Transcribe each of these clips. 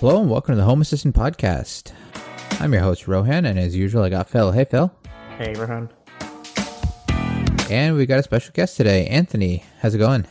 Hello and welcome to the Home Assistant Podcast. I'm your host, Rohan, and as usual, I got Phil. Hey, Phil. Hey, Rohan. And we got a special guest today, Anthony. How's it going?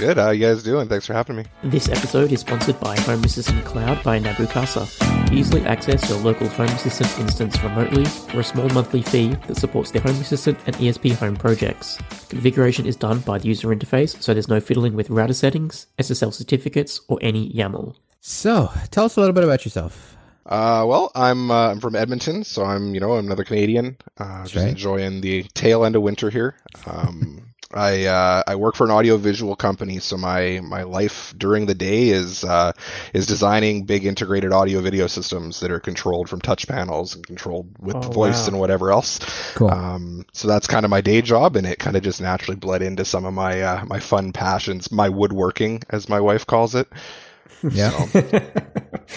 Good. How you guys doing? Thanks for having me. This episode is sponsored by Home Assistant Cloud by Nabu Casa. Easily access your local Home Assistant instance remotely for a small monthly fee that supports their Home Assistant and ESP Home projects. Configuration is done by the user interface, so there's no fiddling with router settings, SSL certificates, or any YAML. So, tell us a little bit about yourself. Uh, well, I'm uh, I'm from Edmonton, so I'm you know another Canadian. Uh, just right. enjoying the tail end of winter here. Um, I uh, I work for an audio visual company, so my my life during the day is uh, is designing big integrated audio video systems that are controlled from touch panels and controlled with Oh, voice wow. and whatever else. Cool. Um, so that's kind of my day job, and it kind of just naturally bled into some of my uh, my fun passions, my woodworking, as my wife calls it. Yeah.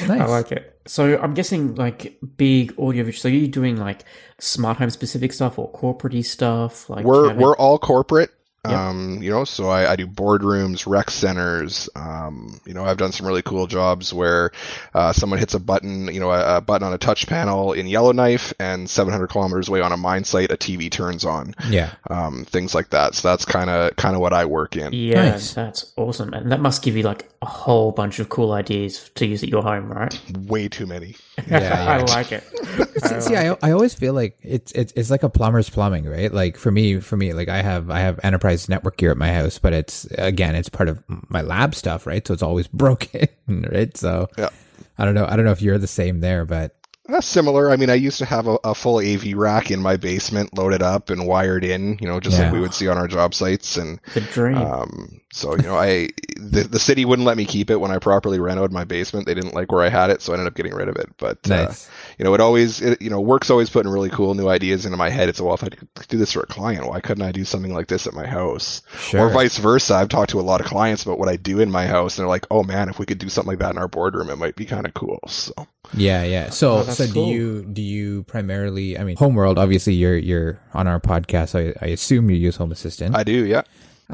I like it. So I'm guessing like big audio visual. So you're doing like smart home specific stuff or corporate stuff? Like we're having- we're all corporate Yep. um you know so I, I do boardrooms rec centers um you know i've done some really cool jobs where uh, someone hits a button you know a, a button on a touch panel in yellowknife and 700 kilometers away on a mine site a tv turns on Yeah. um things like that so that's kind of kind of what i work in Yeah, Nice. that's awesome. And that must give you like a whole bunch of cool ideas to use at your home, right? way too many Yeah, I like it. I See, like I, I always feel like it's it's it's like a plumber's plumbing, right? Like for me, for me, like I have I have enterprise network gear at my house, but it's again, it's part of my lab stuff, right? So it's always broken, right? So Yeah. I don't know. I don't know if you're the same there, but Uh, similar. I mean, I used to have a, a full AV rack in my basement, loaded up and wired in, you know, just Yeah. like we would see on our job sites. And the dream. Um, so you know, I the the city wouldn't let me keep it when I properly renoed my basement. They didn't like where I had it, so I ended up getting rid of it. But uh, nice. You know, it always it, you know work's always putting really cool new ideas into my head. It's well, if I could do this for a client, why couldn't I do something like this at my house? Sure. Or vice versa. I've talked to a lot of clients about what I do in my house, and they're like, "Oh man, if we could do something like that in our boardroom, it might be kind of cool." So Yeah, yeah. So, Oh, that's so do cool. you do you primarily? I mean, Homeworld. Obviously, you're you're on our podcast. I, I assume you use Home Assistant. I do, yeah.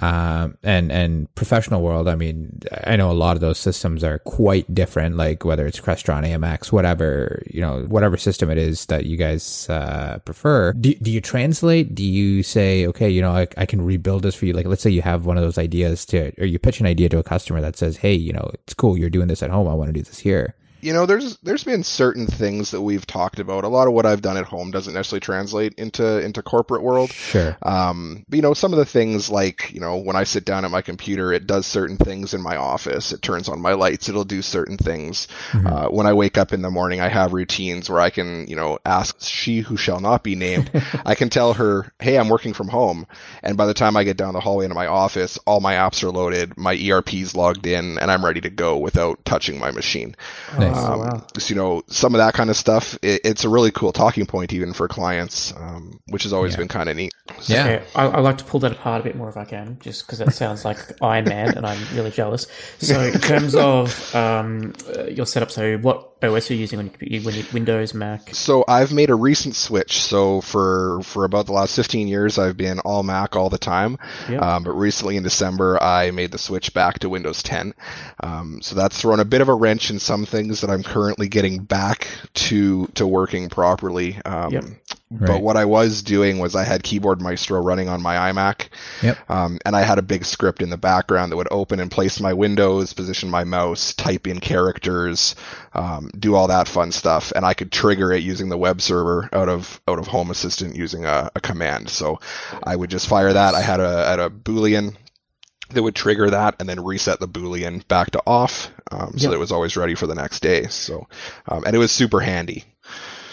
Um, and and professional world. I mean, I know a lot of those systems are quite different. Like whether it's Crestron, AMX, whatever you know, whatever system it is that you guys uh, prefer. Do do you translate? Do you say, okay, you know, I, I can rebuild this for you? Like, let's say you have one of those ideas to, or you pitch an idea to a customer that says, hey, you know, it's cool, you're doing this at home. I want to do this here. You know there's there's been certain things that we've talked about. A lot of what i've done at home doesn't necessarily translate into into corporate world. Sure. um but, you know some of the things like you know when i sit down at my computer it does certain things in my office. It turns on my lights. It'll do certain things. Uh, when i wake up in the morning i have routines where i can you know ask she who shall not be named. I can tell her hey i'm working from home. And by the time i get down the hallway into my office all my apps are loaded my erp's logged in and i'm ready to go without touching my machine. Nice. Oh, um, wow. so, you know, some of that kind of stuff. It, it's a really cool talking point even for clients, um, which has always Yeah. been kind of neat. Yeah. Okay, I, I like to pull that apart a bit more if I can, just because that sounds like Iron Man, and I'm really jealous. So, in terms of um, uh, your setup, so what OS you're you using on your computer? When you, Windows, Mac? So I've made a recent switch. So for for about the last 15 years, I've been all Mac all the time. Yep. Um, but recently in December, I made the switch back to Windows 10. Um, so that's thrown a bit of a wrench in some things that I'm currently getting back to to working properly. Um, Yep. Right. But what I was doing was I had Keyboard Maestro running on my iMac. Yep. Um, and I had a big script in the background that would open and place my windows, position my mouse, type in characters, um, do all that fun stuff. And I could trigger it using the web server out of out of Home Assistant using a, a command. So I would just fire that. I had a had a Boolean that would trigger that and then reset the Boolean back to off, um, so Yep. that it was always ready for the next day. So, um, and it was super handy.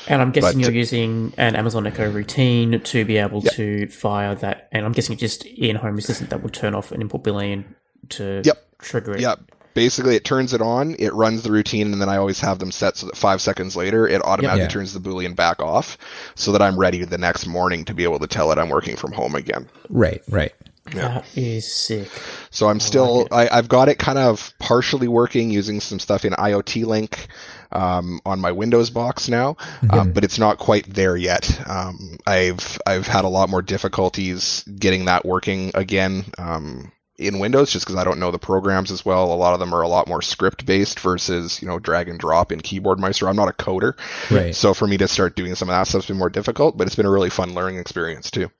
And I'm guessing But- you're using an Amazon Echo routine to be able Yep. to fire that. And I'm guessing just in Home Assistant that will turn off an input Boolean to Yep. trigger it. Yep. Basically, it turns it on, it runs the routine, and then I always have them set so that five seconds later, it automatically Yeah. turns the Boolean back off so that I'm ready the next morning to be able to tell it I'm working from home again. Right. Right. That is sick. So I'm still, I, I've got it kind of partially working using some stuff in IoT Link um, on my Windows box now, um, but it's not quite there yet. Um, I've I've had a lot more difficulties getting that working again. Um, in Windows just because I don't know the programs as well. A lot of them are a lot more script based versus, you know, drag and drop in Keyboard Maestro. I'm not a coder. Right. So for me to start doing some of that stuff's been more difficult, but it's been a really fun learning experience too.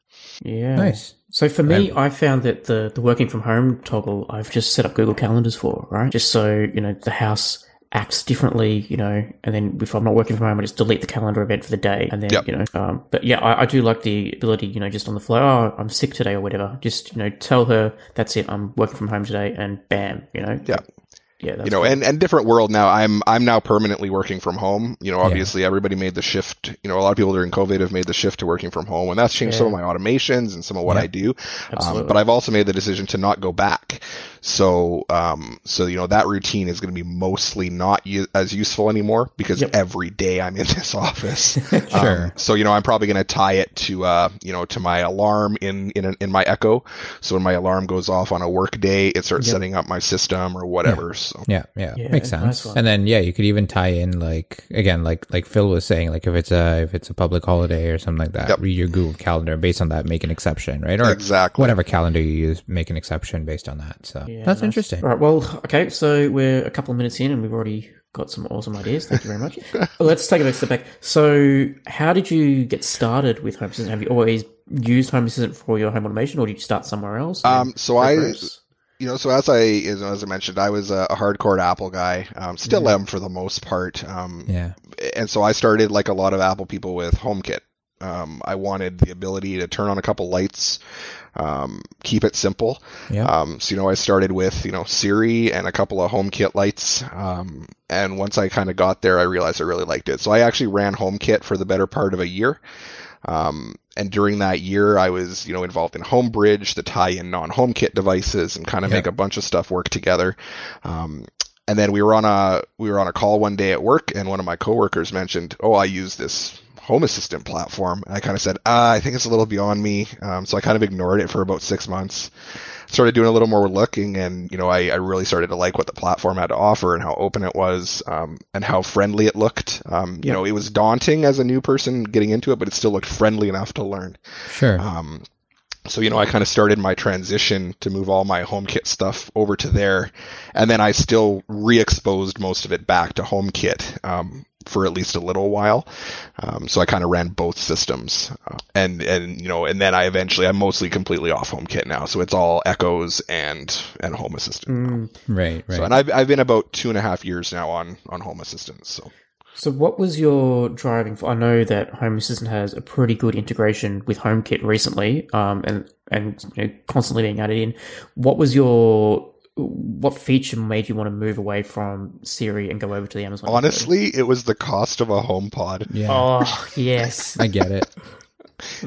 Yeah. Nice. So for me, I found that the, the working from home toggle, I've just set up Google Calendars for, right? Just so, you know, the house acts differently, you know, and then if I'm not working from home, I just delete the calendar event for the day. And then, Yep. you know, um, but yeah, I, I do like the ability, you know, just on the fly, oh, I'm sick today or whatever. Just, you know, tell her that's it. I'm working from home today and bam, you know. Yeah. Yeah. That's you know, cool. and, and different world now. I'm I'm now permanently working from home. You know, obviously everybody made the shift. You know, a lot of people during COVID have made the shift to working from home, and that's changed some of my automations and some of what Yeah. I do. Um, but I've also made the decision to not go back. So, um, so you know that routine is going to be mostly not u- as useful anymore because Yep. every day I'm in this office. Sure. Um, so you know I'm probably going to tie it to uh, you know to my alarm in in in my Echo. So when my alarm goes off on a work day, it starts Yep. setting up my system or whatever. So Yeah, yeah, Yeah, makes sense. one. and then yeah, you could even tie in like again, like like Phil was saying, like if it's a if it's a public holiday or something like that, Yep. read your Google Calendar based on that, make an exception, right? Or exactly. whatever calendar you use, make an exception based on that. So Yeah, that's nice. interesting. All right. Well, okay. So we're a couple of minutes in, and we've already got some awesome ideas. Thank you very much. Let's take a next step back. So, how did you get started with Home Assistant? Have you always used Home Assistant for your home automation, or did you start somewhere else? Um, so I, progress? You know, so as I, as, as I mentioned, I was a, a hardcore Apple guy. Um, still Mhm. am for the most part. Um, Yeah, and so I started like a lot of Apple people with HomeKit. Um, I wanted the ability to turn on a couple lights, um, keep it simple. yeah, Um, so you know, I started with you know Siri and a couple of HomeKit lights. Um, and once I kind of got there, I realized I really liked it. So I actually ran HomeKit for the better part of a year. Um, and during that year, I was, you know, involved in Homebridge to tie in non-HomeKit devices and kind of Yeah. make a bunch of stuff work together. Um, and then we were on a we were on a call one day at work, and one of my coworkers mentioned, "Oh, I use this Home Assistant platform." And I kind of said, uh, "I think it's a little beyond me." Um, so I kind of ignored it for about six months. Started doing a little more looking, and you know, I, I really started to like what the platform had to offer and how open it was, um, and how friendly it looked. Um, You Yeah. know, it was daunting as a new person getting into it, but it still looked friendly enough to learn. sure. Um, so you know, I kind of started my transition to move all my HomeKit stuff over to there, and then I still re-exposed most of it back to HomeKit um, for at least a little while. Um, so I kind of ran both systems, uh, and and you know, and then I eventually I'm mostly completely off HomeKit now, so it's all Echoes and and Home Assistant. Mm. right, right. So and I've I've been about two and a half years now on on Home Assistant. So So, what was your driving for? I know that Home Assistant has a pretty good integration with HomeKit recently, um, and and you know, constantly being added in. What was your what feature made you want to move away from Siri and go over to the Amazon? Echo? honestly, it was the cost of a HomePod. yeah, oh yes, I get it.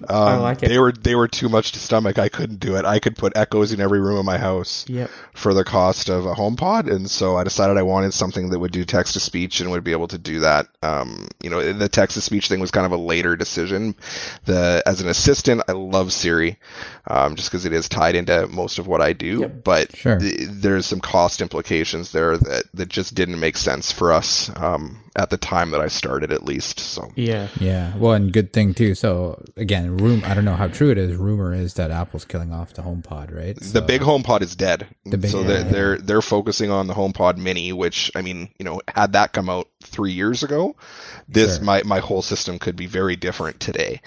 Um, like it. They were they were too much to stomach. I couldn't do it. I could put echoes in every room of my house yep, for the cost of a HomePod, and so I decided I wanted something that would do text to speech and would be able to do that. Um, you know, the text to speech thing was kind of a later decision. The as an assistant, I love Siri, um, just because it is tied into most of what I do. Yep. But Sure. th- there's some cost implications there that that just didn't make sense for us um, at the time that I started, at least. So. yeah, Yeah, well, and good thing too. So again, room. I don't know how true it is. Rumor is that Apple's killing off the HomePod, right? The So- big HomePod is dead. The big- so yeah, they're, yeah. they're they're focusing on the HomePod Mini, which I mean, you know, had that come out three years ago, this Sure. my my whole system could be very different today.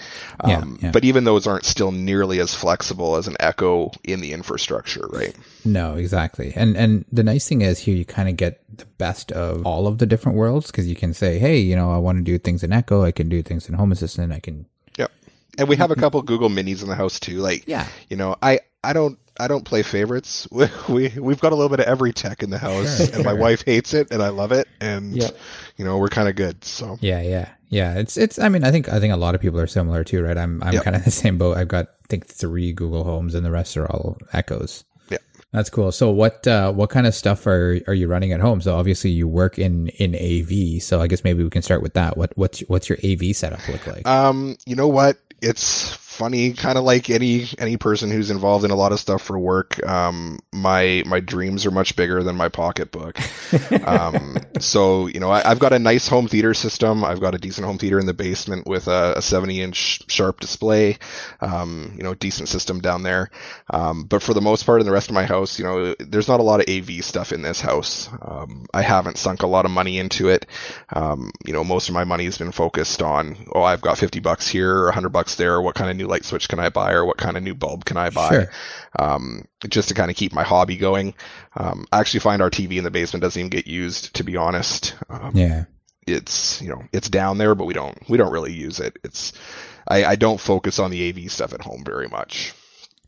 Yeah, Um, yeah. But even those aren't still nearly as flexible as an Echo in the infrastructure, right? No, exactly. And and the nice thing is here you kind of get the best of all of the different worlds because you can say, hey, you know, I want to do things in Echo, I can do things in Home Assistant, I can. Yep. And we have a mm-hmm. couple Google Minis in the house too. Like, Yeah. you know, I I don't. I don't play favorites. We, we we've got a little bit of every tech in the house, Sure, and my wife hates it, and I love it, and Yep. you know we're kind of good. So Yeah, yeah, yeah. It's it's. I mean, I think I think a lot of people are similar too, right? I'm I'm Yep. kind of the same boat. I've got I think three Google Homes, and the rest are all Echoes. That's cool. So what uh, what kind of stuff are are you running at home? So obviously you work in in AV. So I guess maybe we can start with that. What what's what's your AV setup look like? Um, you know what? It's funny, kind of like any any person who's involved in a lot of stuff for work. Um, my my dreams are much bigger than my pocketbook. um, so you know, I, have got a nice home theater system. I've got a decent home theater in the basement with a, a 70 inch sharp display. Um, you know, decent system down there. Um, but for the most part, in the rest of my house, you know, there's not a lot of AV stuff in this house. Um, I haven't sunk a lot of money into it. Um, you know, most of my money has been focused on, oh, I've got 50 bucks here or 100 bucks there. What kind of new light switch can I buy or what kind of new bulb can I buy? Sure. Um, just to kind of keep my hobby going. Um, I actually find our TV in the basement doesn't even get used, to be honest. Um, yeah. It's, you know, it's down there, but we don't, we don't really use it. It's, I, I don't focus on the AV stuff at home very much.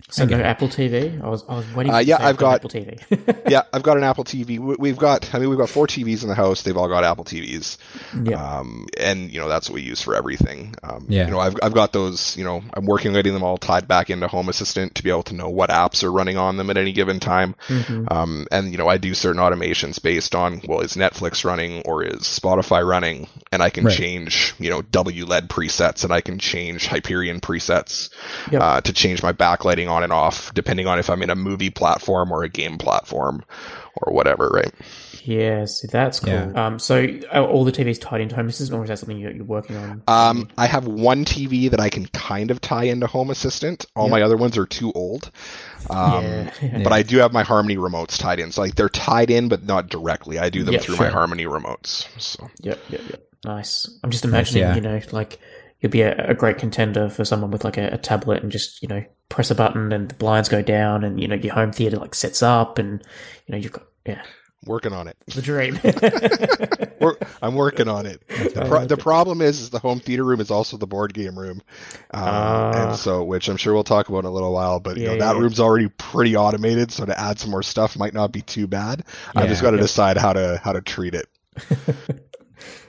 So no Apple TV. I was I was waiting. Uh, yeah, I've got Apple TV. yeah, I've got an Apple TV. We've got. I mean, we've got four TVs in the house. They've all got Apple TVs. Yeah. Um, and you know that's what we use for everything. Um, yeah. You know, I've I've got those. You know, I'm working on getting them all tied back into Home Assistant to be able to know what apps are running on them at any given time. Mm-hmm. Um, and you know, I do certain automations based on well, is Netflix running or is Spotify running, and I can right. change you know WLED presets and I can change Hyperion presets yep. uh, to change my backlighting on and off depending on if I'm in a movie platform or a game platform or whatever, right? Yeah, so that's cool. Yeah. Um, so all the TVs tied into Home Assistant, or is that something you're working on? Um, I have one TV that I can kind of tie into Home Assistant. All my other ones are too old. Um, yeah. but I do have my Harmony remotes tied in. So like they're tied in, but not directly. I do them through sure. my Harmony remotes. So. Yep, yep, yep. Nice. I'm just imagining, yeah. you know, like you'll be a, a, great contender for someone with like a, a, tablet and just you know press a button and the blinds go down and you know your home theater like sets up and you know you've got yeah. Working on it. The dream. I'm working on it. The, pro- the, problem is, is the home theater room is also the board game room. Um, uh, and so which i'm sure we'll talk about in a little while but you know that yeah. room's already pretty automated so to add some more stuff might not be too bad. Yeah, i've just got to decide how to how to treat it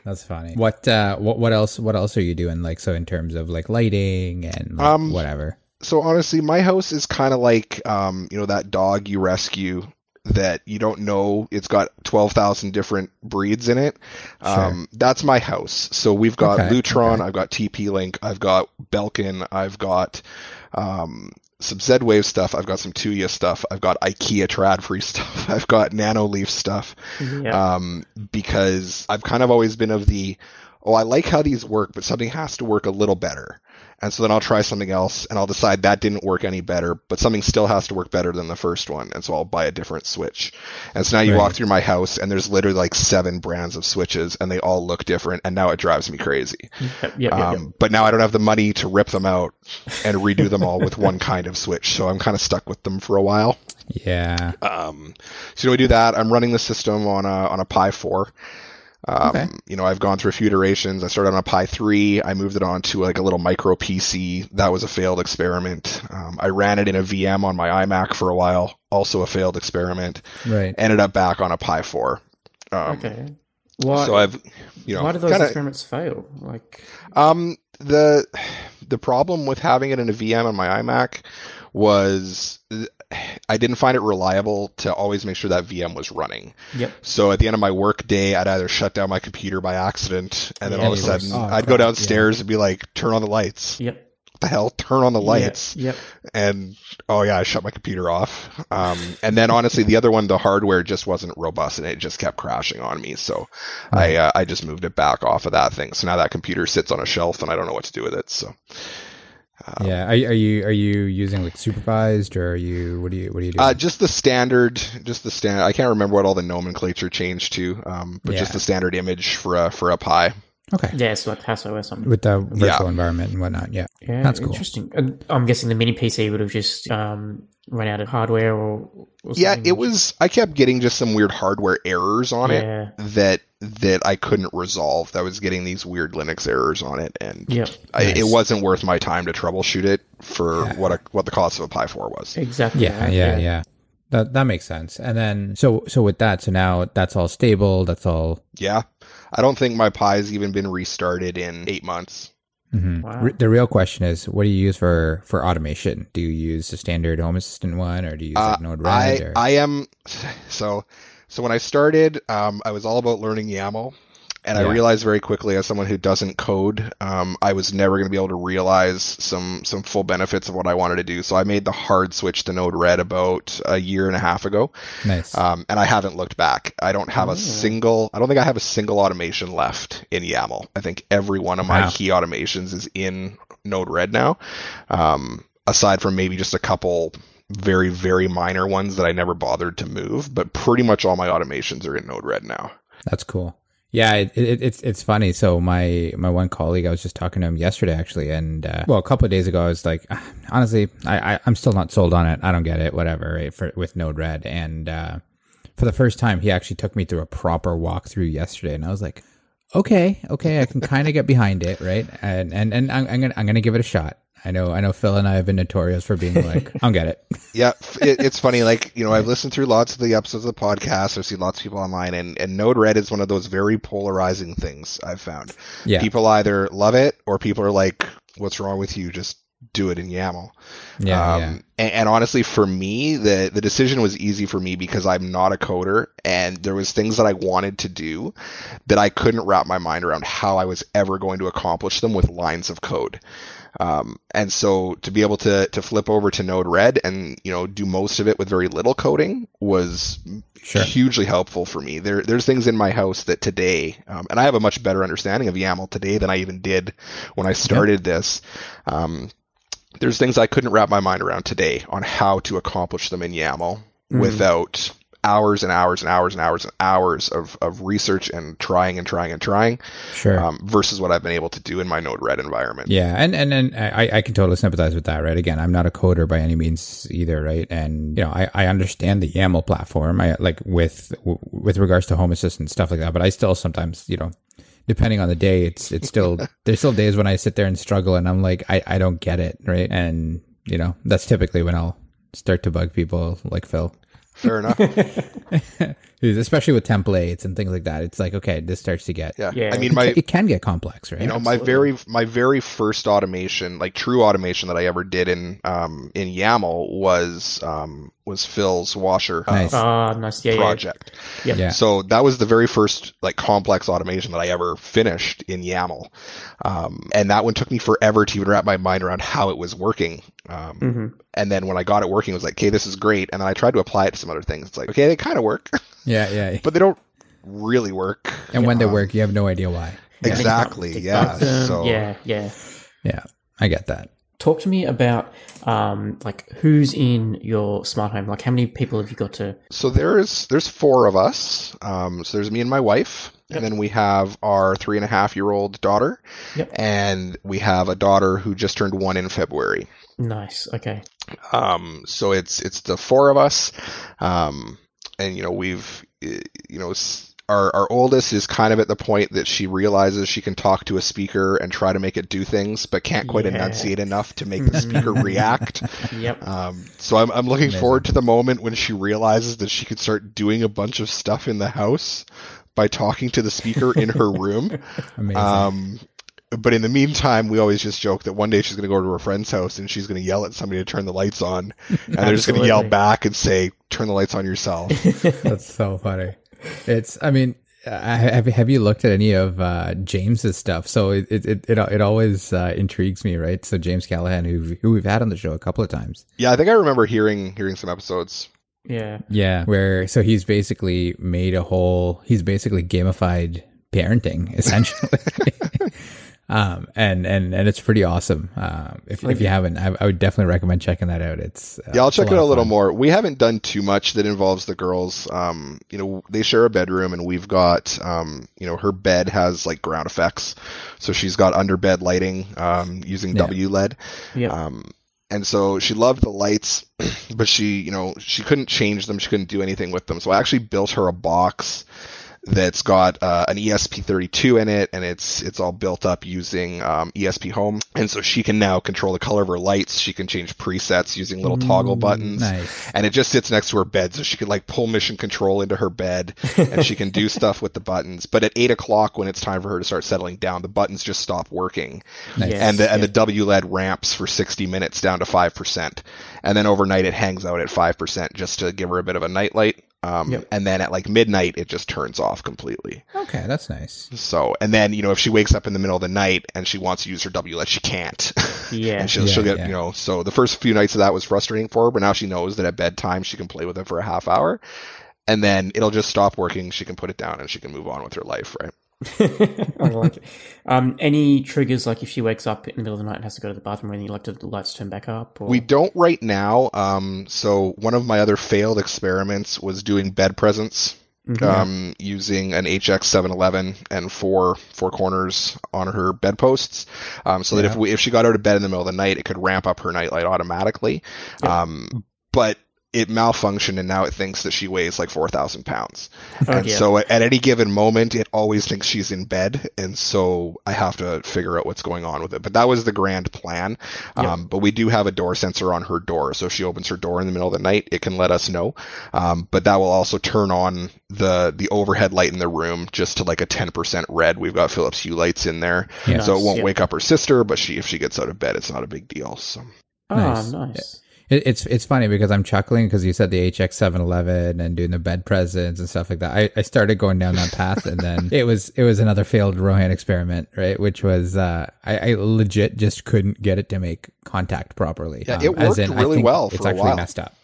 that's funny. What uh what what else what else are you doing like so in terms of like lighting and like, um whatever? So honestly, my house is kind of like um you know that dog you rescue that you don't know it's got 12,000 different breeds in it. Sure. Um, that's my house. So we've got okay, Lutron, okay. I've got TP Link, I've got Belkin, I've got um, some Z-Wave stuff. I've got some Tuya stuff. I've got IKEA Tradfri stuff. I've got Nanoleaf stuff. Yeah. Um, because I've kind of always been of the, oh, I like how these work, but something has to work a little better. And so then I'll try something else and I'll decide that didn't work any better, but something still has to work better than the first one. And so I'll buy a different switch. And so now you right. walk through my house and there's literally like seven brands of switches and they all look different. And now it drives me crazy. Yep, yep, um, yep, But now I don't have the money to rip them out and redo them all with one kind of switch. So I'm kind of stuck with them for a while. Yeah. Um, so you know, we do that. I'm running the system on a, on a Pi 4. Um, okay. You know, I've gone through a few iterations. I started on a Pi 3. I moved it on to like a little micro PC. That was a failed experiment. Um, I ran it in a VM on my iMac for a while. Also a failed experiment. Right. Ended up back on a Pi 4. Um, okay. Why, so I've, you know, why do those kinda, experiments fail? Like, um, the the problem with having it in a VM on my iMac was I didn't find it reliable to always make sure that VM was running. Yep. So at the end of my work day, I'd either shut down my computer by accident, and then yeah, all of a sudden, oh, I'd go downstairs yeah. and be like, "Turn on the lights." Yep. What the hell? Turn on the lights. Yep. yep. And oh yeah, I shut my computer off. Um, and then honestly, the other one, the hardware just wasn't robust, and it just kept crashing on me. So I uh, I just moved it back off of that thing. So now that computer sits on a shelf, and I don't know what to do with it. So. Um, yeah, are, are, you are you using like supervised or are you what do you what do you do? Uh, just the standard, just the standard. I can't remember what all the nomenclature changed to, um, but yeah. just the standard image for a for up Pi. Okay. Yeah, it's like HassOS or something with the virtual yeah. environment and whatnot. Yeah, yeah, that's cool. Interesting. I'm guessing the mini PC would have just um, run out of hardware or, or yeah, it was. I kept getting just some weird hardware errors on yeah. it that that I couldn't resolve. That was getting these weird Linux errors on it, and yep. I, nice. it wasn't worth my time to troubleshoot it for yeah. what a, what the cost of a Pi Four was. Exactly. Yeah, yeah, yeah, yeah. That that makes sense. And then so so with that, so now that's all stable. That's all. Yeah, I don't think my Pi's even been restarted in eight months. Mm-hmm. Wow. the real question is, what do you use for for automation? Do you use the standard Home Assistant one, or do you use like uh, Node-RED? I or? I am so so when I started, um, I was all about learning YAML. And Yeah. I realized very quickly, as someone who doesn't code, um, I was never going to be able to realize some some full benefits of what I wanted to do. So I made the hard switch to Node-RED about a year and a half ago, Nice. um, and I haven't looked back. I don't have a single. I don't think I have a single automation left in YAML. I think every one of my Wow. key automations is in Node-RED now, um, aside from maybe just a couple very very minor ones that I never bothered to move. But pretty much all my automations are in Node-RED now. That's cool. Yeah, it, it, it's it's funny. So my my one colleague, I was just talking to him yesterday, actually, and uh, well, a couple of days ago, I was like, "Ah, honestly, I, I I'm still not sold on it. I don't get it. Whatever, right? For with Node-RED, and uh, for the first time, he actually took me through a proper walkthrough yesterday, and I was like, okay, okay, I can kind of get behind it, right? And and and I'm, I'm gonna I'm gonna give it a shot. I know I know Phil and I have been notorious for being like, I'll get it. Yeah, it, it's funny. Like you know, I've listened through lots of the episodes of the podcast. I've seen lots of people online, and and Node-RED is one of those very polarizing things I've found. Yeah, People either love it or people are like, "What's wrong with you? Just do it in YAML." yeah, um, yeah. And, and honestly, for me, the the decision was easy for me because I'm not a coder, and there was things that I wanted to do that I couldn't wrap my mind around how I was ever going to accomplish them with lines of code. Um, and so to be able to to flip over to Node-RED and you know do most of it with very little coding was Sure. hugely helpful for me. There there's things in my house that today, um, and I have a much better understanding of YAML today than I even did when I started this. Um, there's things I couldn't wrap my mind around today on how to accomplish them in YAML Mm. without hours and hours and hours and hours and hours of, of research and trying and trying and trying Sure. um, versus what I've been able to do in my Node-RED environment. Yeah, and and and I, I can totally sympathize with that, right? Again, I'm not a coder by any means either, right? And you know, I, I understand the YAML platform, I like with with regards to Home Assistant stuff like that, but I still sometimes, you know, depending on the day, it's it's still there's still days when I sit there and struggle, and I'm like, I I don't get it, right? And you know, that's typically when I'll start to bug people like Phil. Fair enough. Especially with templates and things like that, it's like okay, this starts to get Yeah. Yeah. I mean, my it can get complex, right? you know my very my very first automation like true automation that i ever did in um in yaml was um was phil's washer hub Nice. Ah, nice. Yeah, yeah. project Yep. Yeah. so that was the very first like complex automation that i ever finished in yaml um and that one took me forever to even wrap my mind around how it was working um hmm and then when i got it working it was like okay this is great and then i tried to apply it to some other things it's like okay they kind of work yeah, yeah. but they don't really work And when they work, you have no idea why. Yeah. exactly yeah so yeah, yeah. Yeah, I get that. Talk to me about um, like who's in your smart home. Like, how many people have you got to? So there's there's four of us. Um, so there's me and my wife, Yep. and then we have our three and a half year old daughter, Yep. and we have a daughter who just turned one in February. Nice. Okay. Um, so it's it's the four of us, um, and you know we've eh, you know our our oldest is kind of at the point that she realizes she can talk to a speaker and try to make it do things, but can't quite Yeah. enunciate enough to make the speaker react. Yep. Um, so I'm, I'm looking Amazing. forward to the moment when she realizes that she could start doing a bunch of stuff in the house by talking to the speaker in her room. Amazing. Um, but in the meantime, we always just joke that one day she's going to go to her friend's house and she's going to yell at somebody to turn the lights on, and they're just going to yell back and say, "Turn the lights on yourself." That's so funny. It's, I mean, uh, have have you looked at any of uh, James's stuff? So it it it, it, it always uh, intrigues me, right? So James Callahan, who who we've had on the show a couple of times. yeah, I think I remember hearing hearing some episodes. yeah. Yeah, where so he's basically made a whole. He's basically gamified parenting essentially. Um, and, and, and it's pretty awesome. Um, if, if you haven't, I, I would definitely recommend checking that out. It's, uh, Yeah, I'll check it out a little more. We haven't done too much that involves the girls. Um, you know, they share a bedroom, and we've got, um, you know, her bed has like ground effects, so she's got under bed lighting um, using Yeah. WLED. Yep. Um, and so she loved the lights, but she, you know, she couldn't change them. She couldn't do anything with them. So I actually built her a box that's got uh, an ESP32 in it, and it's it's all built up using um, ESP Home, and so she can now control the color of her lights. She can change presets using little toggle buttons, Nice. and it just sits next to her bed, so she can like pull mission control into her bed, and she can do stuff with the buttons. But at eight o'clock, when it's time for her to start settling down, the buttons just stop working Nice. And the and yeah. the WLED ramps for 60 minutes down to 5%. And then overnight it hangs out at 5% just to give her a bit of a nightlight. Um, Yep. and then at like midnight, it just turns off completely. Okay, that's nice. So, and then, you know, if she wakes up in the middle of the night and she wants to use her WLED, she can't. Yeah. and she'll, Yeah, she'll get, yeah. you know, so the first few nights of that was frustrating for her, but now she knows that at bedtime she can play with it for a half hour. And then it'll just stop working. She can put it down and she can move on with her life, right? I like it. Um, any triggers like if she wakes up in the middle of the night and has to go to the bathroom anything, you like to the lights turn back up? Or? We don't right now. Um, so one of my other failed experiments was doing bed presence. Mhm. um, using an HX711 and four four corners on her bedposts, um, so that if we, if she got out of bed in the middle of the night, it could ramp up her nightlight automatically. Yeah. Um, but it malfunctioned, and now it thinks that she weighs like four thousand pounds. Oh, and dear. so at any given moment, it always thinks she's in bed, and so I have to figure out what's going on with it. But that was the grand plan. Yep. Um, but we do have a door sensor on her door, so if she opens her door in the middle of the night, it can let us know. Um, but that will also turn on the the overhead light in the room just to like a ten percent red. We've got Philips Hue lights in there, Yeah. so it won't yeah. wake up her sister. But she if she gets out of bed, it's not a big deal. So Oh, Nice. nice. It, it's it's funny because I'm chuckling because you said the HX711 and doing the bed presence and stuff like that. I, I started going down that path and then it was it was another failed Rohan experiment, right? Which was uh, I, I legit just couldn't get it to make contact properly. Yeah, Um, it as worked in, really well It's a actually while. messed up.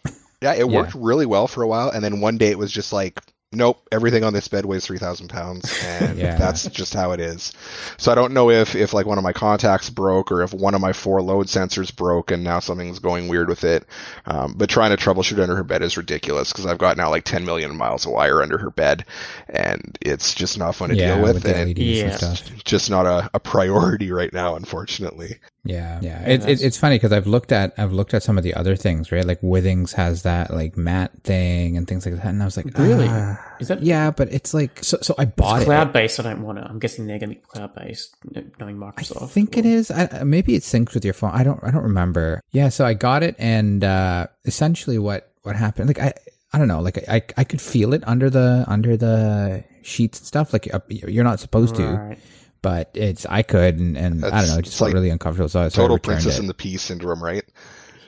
yeah, it Yeah. worked really well for a while, and then one day it was just like. Nope, everything on this bed weighs three thousand pounds, and Yeah. that's just how it is. So I don't know if if like one of my contacts broke or if one of my four load sensors broke and now something's going weird with it. Um, but trying to troubleshoot under her bed is ridiculous because I've got now like ten million miles of wire under her bed, and it's just not fun to yeah, deal with, with the and Yeah. and stuff. it's just not a, a priority right now, unfortunately. Yeah, yeah. Yeah, It, it, it's funny because I've looked at I've looked at some of the other things, right? Like Withings has that like mat thing and things like that, and I was like, Really? ah. Is that yeah, but it's like so. So I bought it. cloud based? I don't want to. I'm guessing they're going to be cloud based, knowing Microsoft. I Microsoft. think it is. I, I- maybe it syncs with your phone. I don't. I don't remember. Yeah. So I got it, and uh, essentially, what what happened? Like I, I don't know. Like I, I could feel it under the under the sheets and stuff. Like uh, you're not supposed to, Right. But it's I could, and, and I don't know. It just felt like really uncomfortable. So, I- so I Total returned Princess it. and the Pea syndrome, right?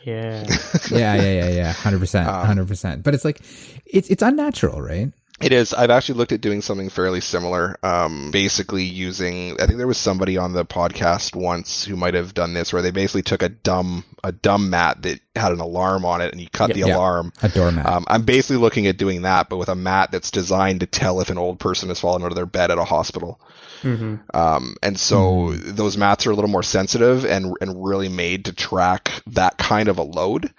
Yeah. yeah, yeah, yeah, yeah. Hundred percent, Um, hundred percent. But it's like it's it's unnatural, right? It is. I've actually looked at doing something fairly similar. Um, basically using, I think there was somebody on the podcast once who might have done this, where they basically took a dumb, a dumb mat that had an alarm on it, and you cut Yeah. the Yeah. alarm. A doormat. Um, I'm basically looking at doing that, but with a mat that's designed to tell if an old person has fallen out of their bed at a hospital. hmm Um, and so those mats are a little more sensitive and and really made to track that kind of a load.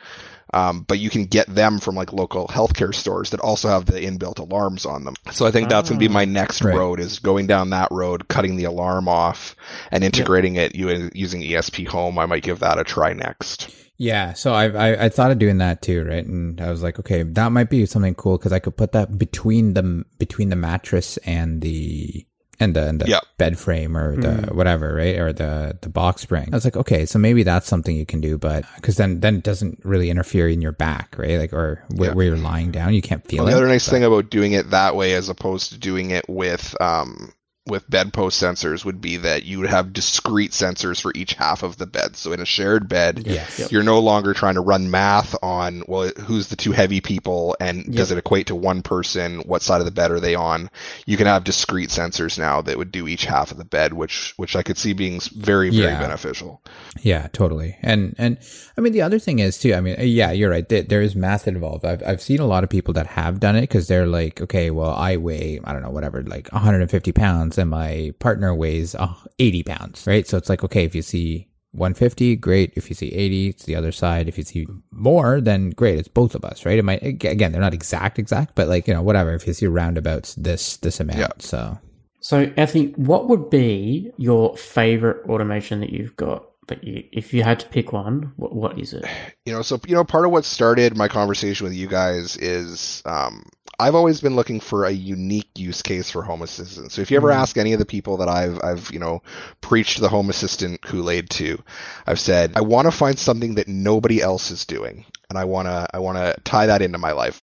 Um, but you can get them from like local healthcare stores that also have the inbuilt alarms on them. So I think that's going to be my next Right. road is going down that road, cutting the alarm off and integrating it u- using ESP Home. I might give that a try next. Yeah, so I, I I thought of doing that too, right? And I was like, okay, that might be something cool because I could put that between the between the mattress and the and the, and the Yeah. bed frame or the whatever, right? Or the the box spring. I was like, okay, so maybe that's something you can do, but because then then it doesn't really interfere in your back, right? Like or where, Yeah. where you're lying down, you can't feel Well, it. the other nice but- thing about doing it that way as opposed to doing it with um, with bedpost sensors would be that you would have discrete sensors for each half of the bed. So in a shared bed, Yes. Yep. you're no longer trying to run math on well who's the two heavy people and does it equate to one person what side of the bed are they on you can have discrete sensors now that would do each half of the bed which which i could see being very very Yeah. beneficial Yeah, totally. And and I mean the other thing is too. I mean, uh, yeah, you're right. There, there is math involved. I've I've seen a lot of people that have done it because they're like, okay, well, I weigh I don't know whatever like 150 pounds, and my partner weighs uh, 80 pounds, right? So it's like, okay, if you see 150, great. If you see 80, it's the other side. If you see more, then great. It's both of us, right? It might again, they're not exact, exact, but like you know, whatever. If you see roundabouts, this this amount. Yeah. So So, Anthony, what would be your favorite automation that you've got? That you, if you had to pick one, what, what is it? you know so you know part of what started my conversation with you guys is um I've always been looking for a unique use case for Home Assistant. So if you ever Mhm. ask any of the people that I've I've you know preached the Home Assistant Kool-Aid to, I've said I want to find something that nobody else is doing, and I want to I want to tie that into my life.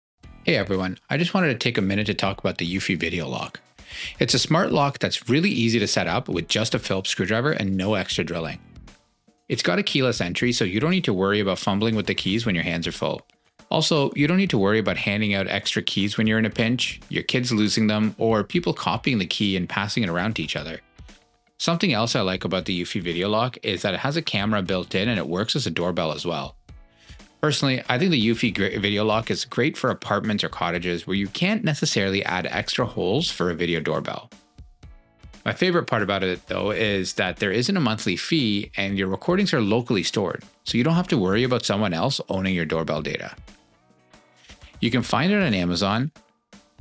Hey everyone, I just wanted to take a minute to talk about the Eufy Video Lock. It's a smart lock that's really easy to set up with just a Phillips screwdriver and no extra drilling. It's got a keyless entry, so you don't need to worry about fumbling with the keys when your hands are full. Also, you don't need to worry about handing out extra keys when you're in a pinch, your kids losing them, or people copying the key and passing it around to each other. Something else I like about the Eufy Video Lock is that it has a camera built in and it works as a doorbell as well. Personally, I think the Eufy Video Lock is great for apartments or cottages where you can't necessarily add extra holes for a video doorbell. My favorite part about it, though, is that there isn't a monthly fee and your recordings are locally stored, so you don't have to worry about someone else owning your doorbell data. You can find it on Amazon,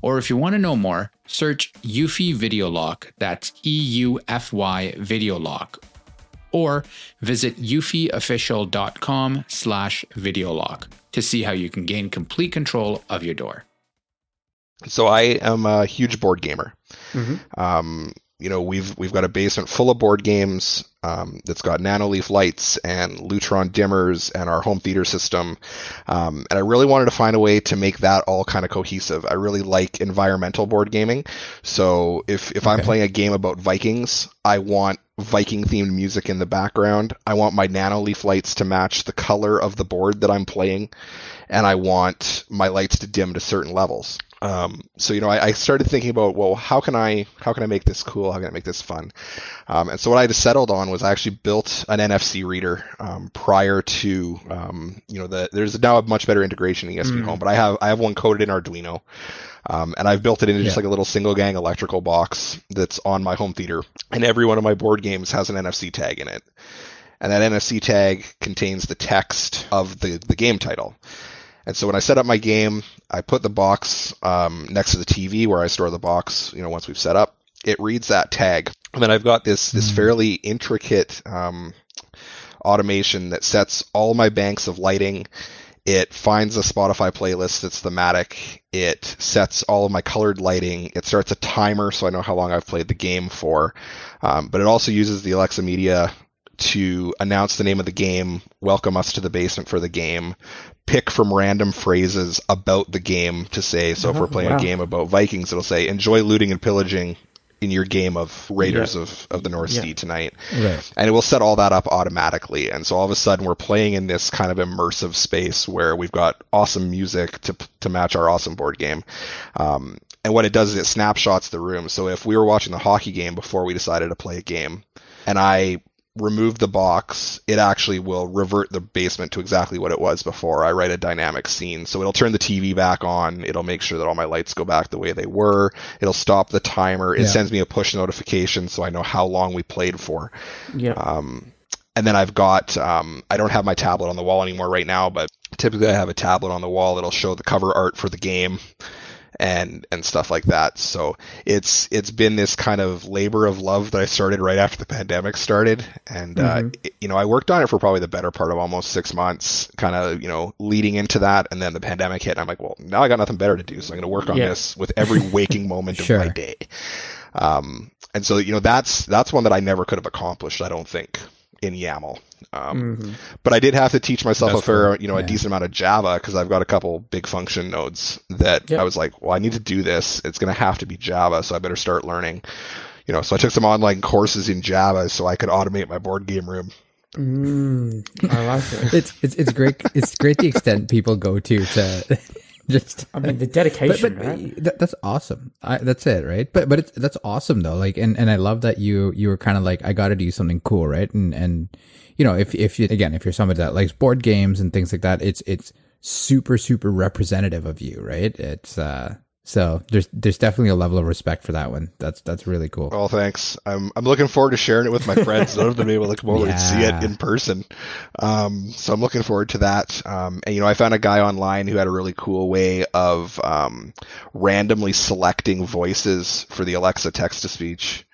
or if you want to know more, search Eufy Video Lock, that's E U F Y Video Lock, or visit eufyofficial.com slash videolock to see how you can gain complete control of your door. So I am a huge board gamer. Mm-hmm. Um, you know, we've we've got a basement full of board games um, that's got Nanoleaf lights and Lutron dimmers and our home theater system. Um, and I really wanted to find a way to make that all kind of cohesive. I really like environmental board gaming. So if if okay. I'm playing a game about Vikings, I want Viking themed music in the background. I want my Nanoleaf lights to match the color of the board that I'm playing, and I want my lights to dim to certain levels. Um, so you know, I, I, started thinking about, well, how can I how can I make this cool? How can I make this fun? Um, and so what I just settled on was I actually built an NFC reader um, prior to um, you know the there's now a much better integration in ESP mm. Home, but I have I have one coded in Arduino. Um, and I've built it into just like a little single gang electrical box that's on my home theater. And every one of my board games has an NFC tag in it. And that NFC tag contains the text of the, the game title. And so when I set up my game, I put the box um, next to the TV where I store the box. You know, once we've set up, it reads that tag, and then I've got this this mm. fairly intricate um, automation that sets all my banks of lighting. It finds a Spotify playlist that's thematic. It sets all of my colored lighting. It starts a timer so I know how long I've played the game for. Um, but it also uses the Alexa Media to announce the name of the game, welcome us to the basement for the game, pick from random phrases about the game to say. So oh, if we're playing wow. a game about Vikings, it'll say, enjoy looting and pillaging in your game of Raiders yeah. of, of the North yeah. Sea tonight. Right. And it will set all that up automatically. And so all of a sudden we're playing in this kind of immersive space where we've got awesome music to, to match our awesome board game. Um, and what it does is it snapshots the room. So if we were watching the hockey game before we decided to play a game, and I remove the box, it actually will revert the basement to exactly what it was before. I write a dynamic scene. So it'll turn the TV back on. It'll make sure that all my lights go back the way they were. It'll stop the timer. It yeah. sends me a push notification so I know how long we played for. Yeah. Um, and then I've got, um, I don't have my tablet on the wall anymore right now, but typically I have a tablet on the wall that'll show the cover art for the game and and stuff like that. So it's it's been this kind of labor of love that I started right after the pandemic started, and uh, mm-hmm. uh, it, you know I worked on it for probably the better part of almost six months, kind of you know leading into that, and then the pandemic hit, and I'm like, well, now I got nothing better to do, so I'm going to work on yeah. this with every waking moment sure. of my day. Um, and so you know that's that's one that I never could have accomplished, I don't think, in YAML. Um, mm-hmm. But I did have to teach myself That's a fair, cool. you know, yeah. a decent amount of Java because I've got a couple big function nodes that yep. I was like, well, I need to do this. It's going to have to be Java, so I better start learning. You know, so I took some online courses in Java so I could automate my board game room. Mm, I like it. it's, it's it's great. It's great the extent people go to to just I mean the dedication, but, but right? that, that's awesome. I, that's it, right? But but it's that's awesome though. Like and and I love that you you were kind of like I got to do something cool, right? And and you know if if you again if you're somebody that likes board games and things like that, it's it's super super representative of you, right? It's uh so there's there's definitely a level of respect for that one. That's that's really cool. Well, thanks. I'm I'm looking forward to sharing it with my friends. None of them able to come over yeah. and see it in person. Um, so I'm looking forward to that. Um, and you know, I found a guy online who had a really cool way of um, randomly selecting voices for the Alexa text to speech.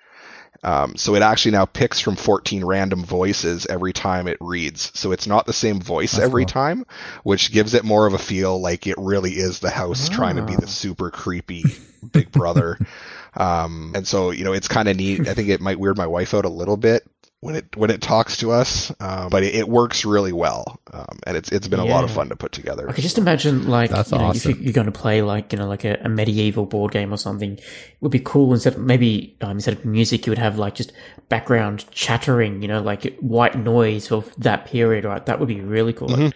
Um, so it actually now picks from 14 random voices every time it reads. So it's not the same voice That's every cool. time, which gives it more of a feel like it really is the house oh. trying to be the ah. super creepy big brother. um, and so, you know, it's kind of neat. I think it might weird my wife out a little bit, when it when it talks to us, uh, but it, it, works really well, um, and it's it's been a yeah. lot of fun to put together. I could just imagine like That's you know, awesome. if you, are going to play like you know like a, a, medieval board game or something, it would be cool instead of maybe um, instead of music, you would have like just background chattering, you know, like white noise of that period. Right, that would be really cool. Mm-hmm.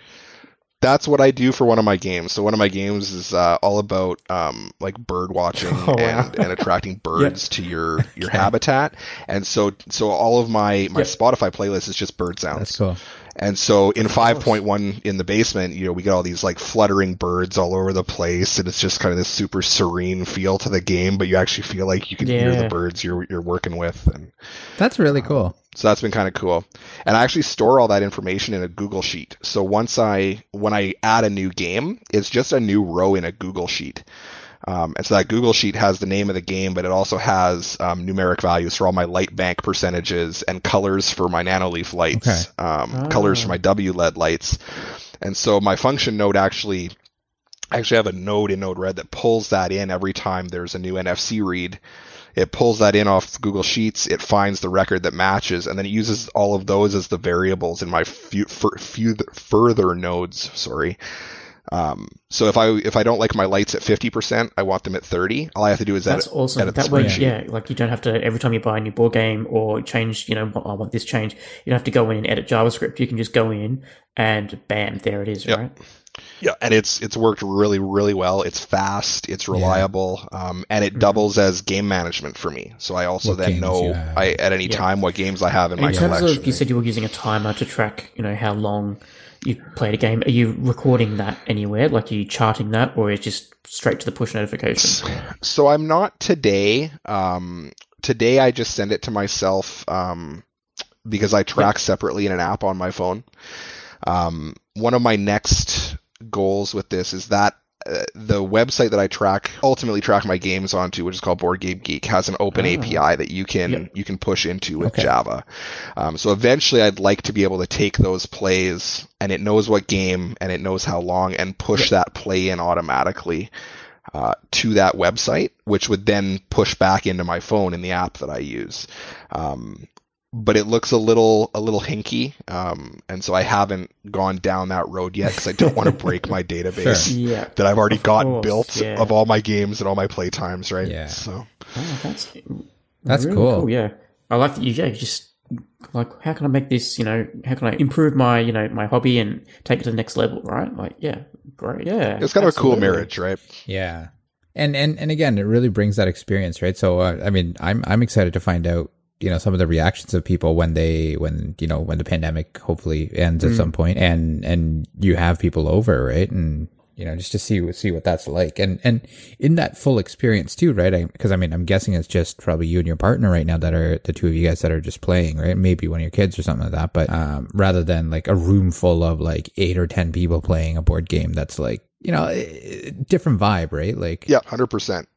That's what I do for one of my games. So one of my games is uh, all about um, like bird watching Oh, wow. and, and attracting birds to your your habitat. And so so all of my my Yep. Spotify playlist is just bird sounds. That's cool. And so in 5.1 in the basement, you know, we get all these like fluttering birds all over the place and it's just kind of this super serene feel to the game, but you actually feel like you can hear the birds you're you're working with and That's really um, cool. so that's been kind of cool. And I actually store all that information in a Google Sheet. So once I, when I add a new game, it's just a new row in a Google Sheet. Um, and so that Google Sheet has the name of the game, but it also has um, numeric values for all my light bank percentages and colors for my nanoleaf lights, Okay. um, Ah. colors for my WLED lights. And so my function node actually, I actually have a node in Node Red that pulls that in every time there's a new NFC read it pulls that in off Google Sheets. It finds the record that matches, and then it uses all of those as the variables in my few, fur, few, further nodes. Sorry. Um, so if I if I don't like my lights at fifty percent, I want them at thirty. All I have to do is That's edit. awesome. edit the That way, yeah, like you don't have to every time you buy a new board game or change, you know, I want this change. You don't have to go in and edit JavaScript. You can just go in and bam, there it is, Yep. right? Yeah, and it's it's worked really really well. It's fast, it's reliable, um, and it Mhm. doubles as game management for me. So I also What then know. I at any Yeah. time what games I have in And my in terms collection. of, you said you were using a timer to track, you know, how long you played a game. Are you recording that anywhere? Like, are you charting that, or is it just straight to the push notification? So I'm not today. Um, today I just send it to myself um, because I track separately in an app on my phone. Um, one of my next goals with this is that uh, the website that I track ultimately track my games onto, which is called Board Game Geek, has an open Ah. API that you can Yep. you can push into with Okay. Java. Um, so eventually, I'd like to be able to take those plays and it knows what game and it knows how long and push that play in automatically uh, to that website, which would then push back into my phone in the app that I use. Um, but it looks a little a little hinky, um, and so I haven't gone down that road yet because I don't want to break my database Yeah. that I've already Of gotten course, built yeah. of all my games and all my play times, right? Yeah. So Oh, that's That's really cool. Yeah, I like that you. Yeah, just like how can I make this? You know, how can I improve my you know my hobby and take it to the next level? Right? Like, yeah, great. Yeah, it's kind of a cool marriage, right? Yeah. And and and again, it really brings that experience, right? So uh, I mean, I'm I'm excited to find out, you know, some of the reactions of people when they when you know when the pandemic hopefully ends at Mm. some point, and and you have people over, right? And you know, just to see see what that's like, and and in that full experience too, right? Because I, mean, I'm guessing it's just probably you and your partner right now that are the two of you guys that are just playing, right? Maybe one of your kids or something like that, but um, rather than like a room full of like eight or ten people playing a board game, that's like you know, eh, different vibe, right? Like, Yeah, hundred percent.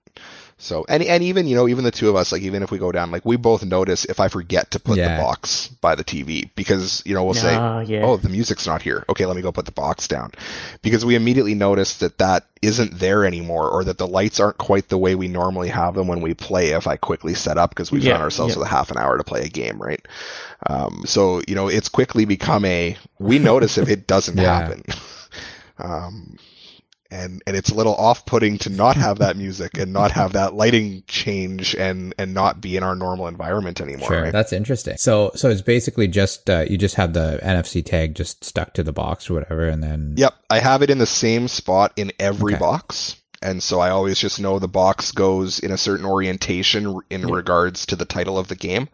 So and and even you know even the two of us like even if we go down like we both notice if I forget to put Yeah. the box by the TV because you know we'll say Ah, yeah. oh the music's not here okay let me go put the box down because we immediately notice that that isn't there anymore or that the lights aren't quite the way we normally have them when we play if I quickly set up because we Yeah, found ourselves yeah. with a half an hour to play a game right um, so you know it's quickly become a we notice if it doesn't happen um, and and it's a little off-putting to not have that music and not have that lighting change and and not be in our normal environment anymore Sure, right? that's interesting. So, so it's basically just uh, you just have the NFC tag just stuck to the box or whatever, and then Yep, I have it in the same spot in every Okay. box. And so I always just know the box goes in a certain orientation in Yeah. regards to the title of the game.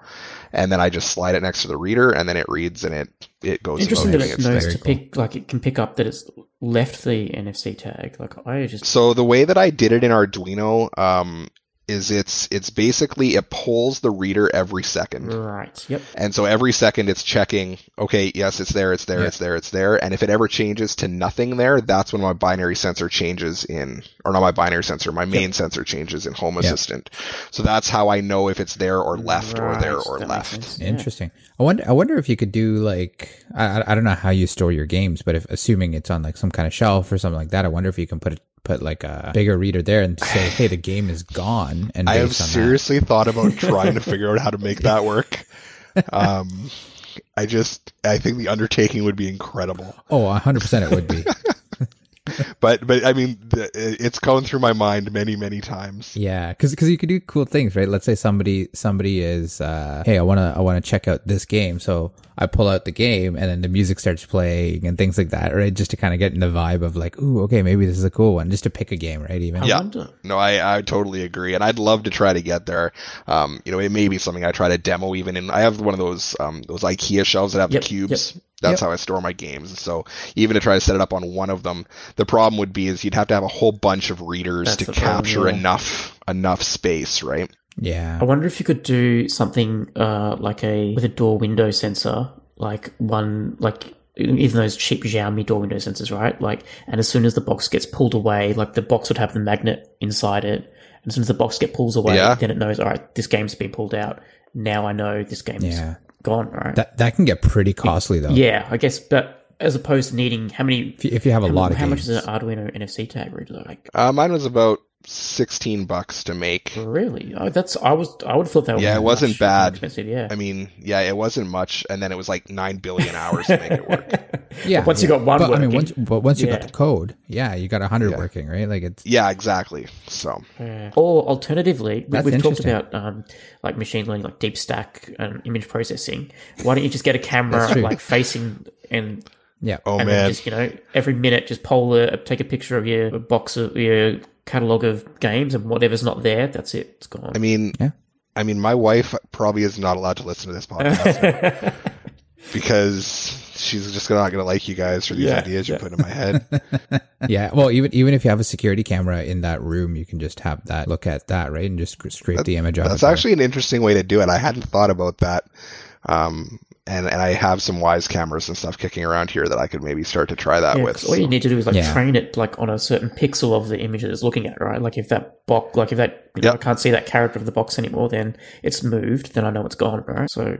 And then I just slide it next to the reader and then it reads and it, it goes Interesting that it knows to pick, like it can pick up that it's left the NFC tag. Like I just So the way that I did it in Arduino, um, is it's it's basically it pulls the reader every second. right. Yep. And so every second it's checking, okay, yes, it's there, it's there, Yeah. it's there, it's there. And if it ever changes to nothing there, that's when my binary sensor changes in, or not my binary sensor, my main sensor changes in Home Yeah. Assistant. So that's how I know if it's there or left or there or that left. sense. Yeah. interesting. I wonder. I wonder if you could do like I I- I don't know how you store your games, but if assuming it's on like some kind of shelf or something like that, I wonder if you can put it put like a bigger reader there and say, hey, the game is gone. And I have on that- seriously thought about trying to figure out how to make that work. Um, I just, I think the undertaking would be incredible. Oh, hundred percent, it would be. but but I mean, the, it's going through my mind many many times. Yeah, because because you could do cool things, right? Let's say somebody somebody is, uh, hey, I wanna I wanna check out this game, so I pull out the game, and then the music starts playing and things like that, right? Just to kind of get in the vibe of like, ooh, okay, maybe this is a cool one, just to pick a game, right? Even Yeah. No, I, I totally agree, and I'd love to try to get there. Um, you know, it may be something I try to demo even, and I have one of those um those IKEA shelves that have Yep, the cubes. That's how I store my games. So even to try to set it up on one of them, the problem would be is you'd have to have a whole bunch of readers That's to the problem, capture yeah. enough enough space, right? Yeah, I wonder if you could do something uh, like a with a door window sensor, like one like even those cheap Xiaomi door window sensors, right? Like, and as soon as the box gets pulled away, like the box would have the magnet inside it. And as soon as the box get pulls away, Yeah. then it knows, all right, this game's been pulled out. Now I know this game's Yeah. gone, right? that that can get pretty costly though. yeah, I guess, but as opposed to needing how many? if you, if you have a how, lot of how games. much is an Arduino NFC tag reader? Like, Uh, mine was about sixteen bucks to make. really? Oh, that's I was I would have thought that. would Yeah, it wasn't much bad. Yeah. I mean, yeah, it wasn't much, and then it was like nine billion hours to make it work. yeah, once you got one but, I mean, once but once you got the code, yeah, you got a hundred Yeah. working, right? Like it's Yeah, exactly. So Yeah. Or alternatively, we, we've talked about um, like machine learning, like DeepStack and image processing. Why don't you just get a camera like facing and yeah. oh and man, just you know every minute just poll a, take a picture of your box of your catalog of games and whatever's not there, that's it. It's gone. I mean, Yeah. I mean, my wife probably is not allowed to listen to this podcast because she's just not going to like you guys for these Yeah, ideas you yeah. putting in my head. yeah. Well, even even if you have a security camera in that room, you can just have that look at that, right, and just sc- scrape the image out. That's of there. actually an interesting way to do it. I hadn't thought about that. Um, and and I have some Wyze cameras and stuff kicking around here that I could maybe start to try that Yeah, with. 'cause all you need to do is like Yeah. train it like on a certain pixel of the image that it's looking at, right? Like if that box, like if that you know, I can't see that character of the box anymore, then it's moved. Then I know it's gone, right? So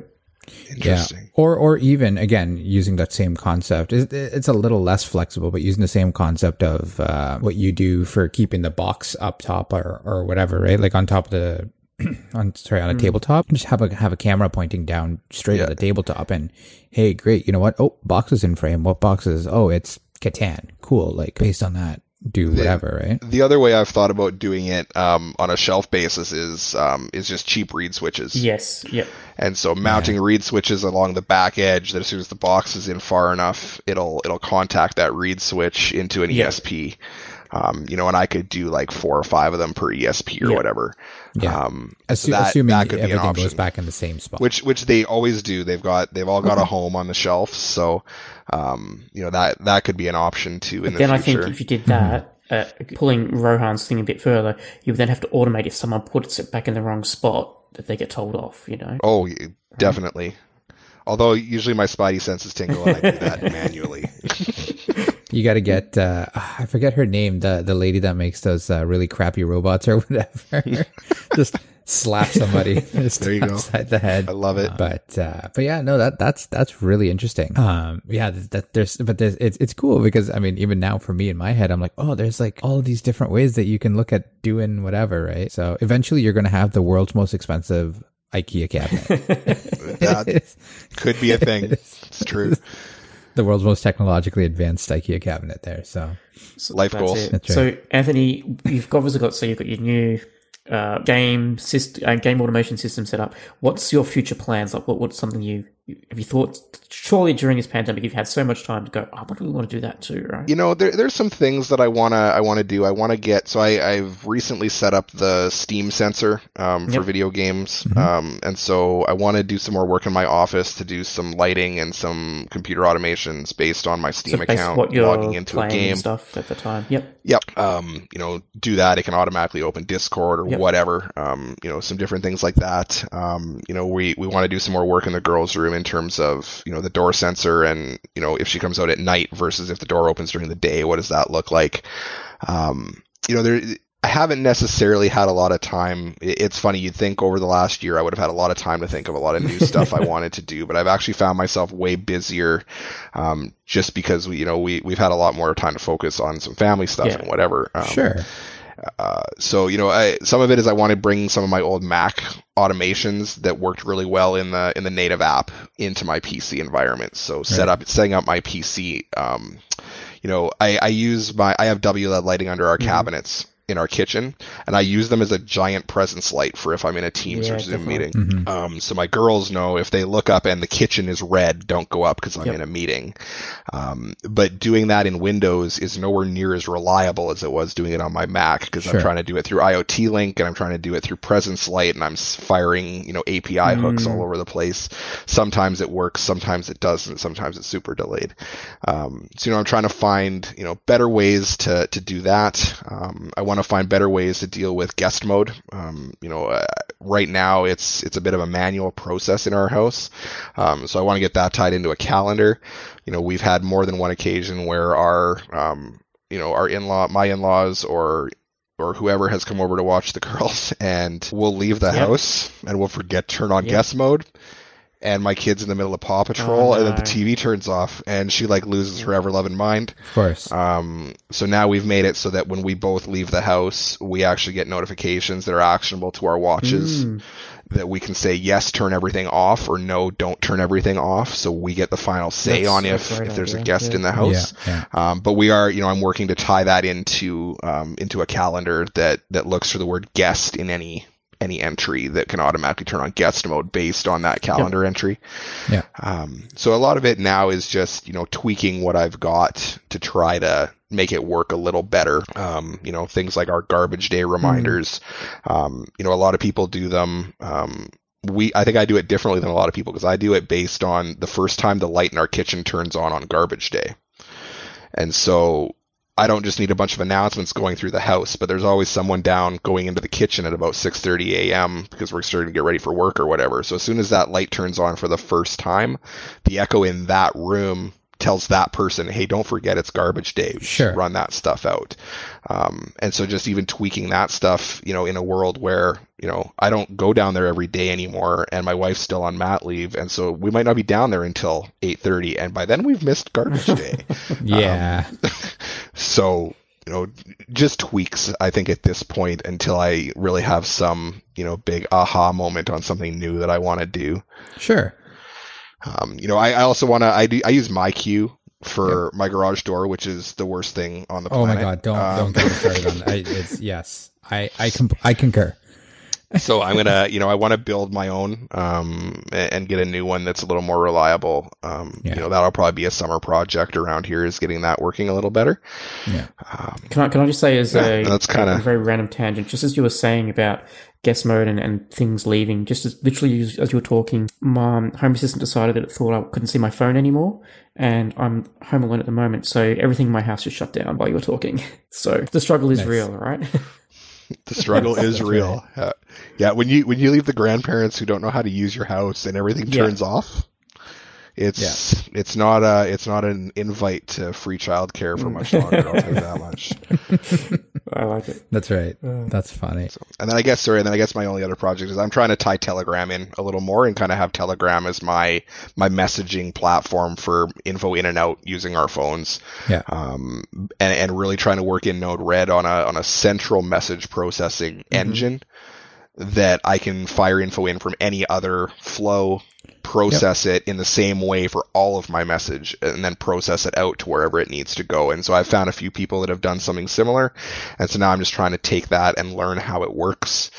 Interesting. Or or even again using that same concept. It's a little less flexible, but using the same concept of uh, what you do for keeping the box up top or or whatever, right? Like on top of the on sorry on a tabletop, just have a have a camera pointing down straight Yeah. at the tabletop, and hey, great, you know what? Oh, boxes in frame. What boxes? Oh, it's Catan. Cool. Like based on that, do whatever, right? The other way I've thought about doing it um, on a shelf basis is um, is just cheap reed switches. yes, yep. And so mounting reed switches along the back edge that as soon as the box is in far enough, it'll it'll contact that reed switch into an Yeah. ESP. Um, you know, and I could do like four or five of them per ESP or Yeah. whatever. Yeah. Um, Assu- that- assuming that could be an everything goes option. back in the same spot. which which they always do. They've got they've all got a home on the shelf, so um, you know that that could be an option too in the Then I think if you did that, uh, pulling Rohan's thing a bit further, you would then have to automate if someone puts it back in the wrong spot that they get told off. You know. oh, y- definitely. Although usually my spidey senses tingle and I do that manually. You got to get uh, I forget her name, the the lady that makes those uh, really crappy robots or whatever. just slap somebody just There you go. the head. I love it. But uh, but yeah, no that that's that's really interesting. Um yeah, th- that there's but there's it's it's cool because I mean even now for me in my head I'm like, "Oh, there's like all these different ways that you can look at doing whatever, right?" So eventually you're going to have the world's most expensive IKEA cabinet. that could be a thing. It's true. The world's most technologically advanced IKEA cabinet there. So So Life goals. right. So Anthony, you've obviously got so you've got your new uh, game system, uh, game automation system set up. What's your future plans? Like, what what's something you have you thought? Surely during this pandemic, you've had so much time to go. Oh, what do we want to do that too? Right? You know, there, there's some things that I wanna I wanna do. I wanna get so I, I've recently set up the Steam sensor um, for Yep. video games, Mhm. um, and so I want to do some more work in my office to do some lighting and some computer automations based on my So Steam based account, what you're logging into a game. stuff at the time. Yep. Yep. Um, you know, do that. It can automatically open Discord or Yep. whatever. Um, you know, some different things like that. Um, you know, we, we want to do some more work in the girls' room in terms of, you know, the door sensor and, you know, if she comes out at night versus if the door opens during the day, what does that look like? Um, you know, there, I haven't necessarily had a lot of time. It's funny, you'd think over the last year I would have had a lot of time to think of a lot of new stuff I wanted to do, but I've actually found myself way busier um, just because we, you know, we, we've had a lot more time to focus on some family stuff Yeah. and whatever. Um, sure. Uh, so you know, I, some of it is I want to bring some of my old Mac automations that worked really well in the in the native app into my PC environment. So set up setting up my PC, um, you know, I, I use my, I have WLED lighting under our Mhm. cabinets in our kitchen, and I use them as a giant presence light for if I'm in a Teams Yeah, or Zoom definitely. meeting. Mhm. Um, so my girls know if they look up and the kitchen is red, don't go up because I'm Yep. in a meeting. Um, but doing that in Windows is nowhere near as reliable as it was doing it on my Mac because Sure. I'm trying to do it through IoT Link and I'm trying to do it through Presence Light and I'm firing, you know, API hooks Mm. all over the place. Sometimes it works, sometimes it doesn't, sometimes it's super delayed. Um, so you know, I'm trying to find you know better ways to to do that. Um, I want to find better ways to deal with guest mode. Um, you know, uh, right now it's it's a bit of a manual process in our house, um, so I want to get that tied into a calendar. You know, we've had more than one occasion where our um, you know our in-law, my in-laws, or or whoever has come over to watch the girls, and we'll leave the Yep. house and we'll forget turn on Yep. guest mode and my kid's in the middle of Paw Patrol, Oh, and then the. TV turns off, and she like loses her ever loving mind. Of course. Um, so now we've made it so that when we both leave the house, we actually get notifications that are actionable to our watches. Mm. That we can say yes, turn everything off, or no, don't turn everything off. So we get the final say That's on if great if there's a guest yeah. in the house. Yeah. Yeah. Um, but we are, you know, I'm working to tie that into um, into a calendar that that looks for the word guest in any any entry that can automatically turn on guest mode based on that calendar entry. Yeah. Um, so a lot of it now is just you know tweaking what I've got to try to make it work a little better. Um, you know things like our garbage day reminders. Um, you know a lot of people do them. Um, we I think I do it differently than a lot of people because I do it based on the first time the light in our kitchen turns on on garbage day. And so I don't just need a bunch of announcements going through the house, but there's always someone down going into the kitchen at about 6:30 a.m. because we're starting to get ready for work or whatever. So as soon as that light turns on for the first time, the echo in that room tells that person, "Hey, don't forget it's garbage day. Sure. Run that stuff out." Um, and so just even tweaking that stuff, you know, in a world where you know I don't go down there every day anymore, and my wife's still on mat leave, and so we might not be down there until 8:30, and by then we've missed garbage day. Yeah. So, you know, just tweaks, I think, at this point until I really have some, you know, big aha moment on something new that I want to do. sure. Um, you know, I, I also want to, I do, I use MyQ for my garage door, which is the worst thing on the planet. Oh my god! Don't Um, don't get me started on that. I, it's yes. I I com- I concur. so I'm gonna, you know, I want to build my own, um, and get a new one that's a little more reliable. Um, Yeah. you know, that'll probably be a summer project around here is getting that working a little better. Yeah. Um, Can I can I just say as Yeah, a, that's kinda- a very random tangent, just as you were saying about guest mode and, and things leaving, just as literally as, as you were talking, my home assistant decided that it thought I couldn't see my phone anymore, and I'm home alone at the moment, so everything in my house just shut down while you were talking. So the struggle is Nice. real, right? The struggle is That's real. Uh, yeah, when you when you leave the grandparents who don't know how to use your house and everything Yeah. turns off, it's it's not a it's not an invite to free childcare for much longer. I'll tell you that much. I like it. That's right. Uh, That's funny. And then I guess sorry, and then I guess my only other project is I'm trying to tie Telegram in a little more and kind of have Telegram as my my messaging platform for info in and out using our phones. Yeah. Um, and and really trying to work in Node Red on a on a central message processing engine that I can fire info in from any other flow, process it in the same way for all of my message, and then process it out to wherever it needs to go. And so I've found a few people that have done something similar, and so now I'm just trying to take that and learn how it works,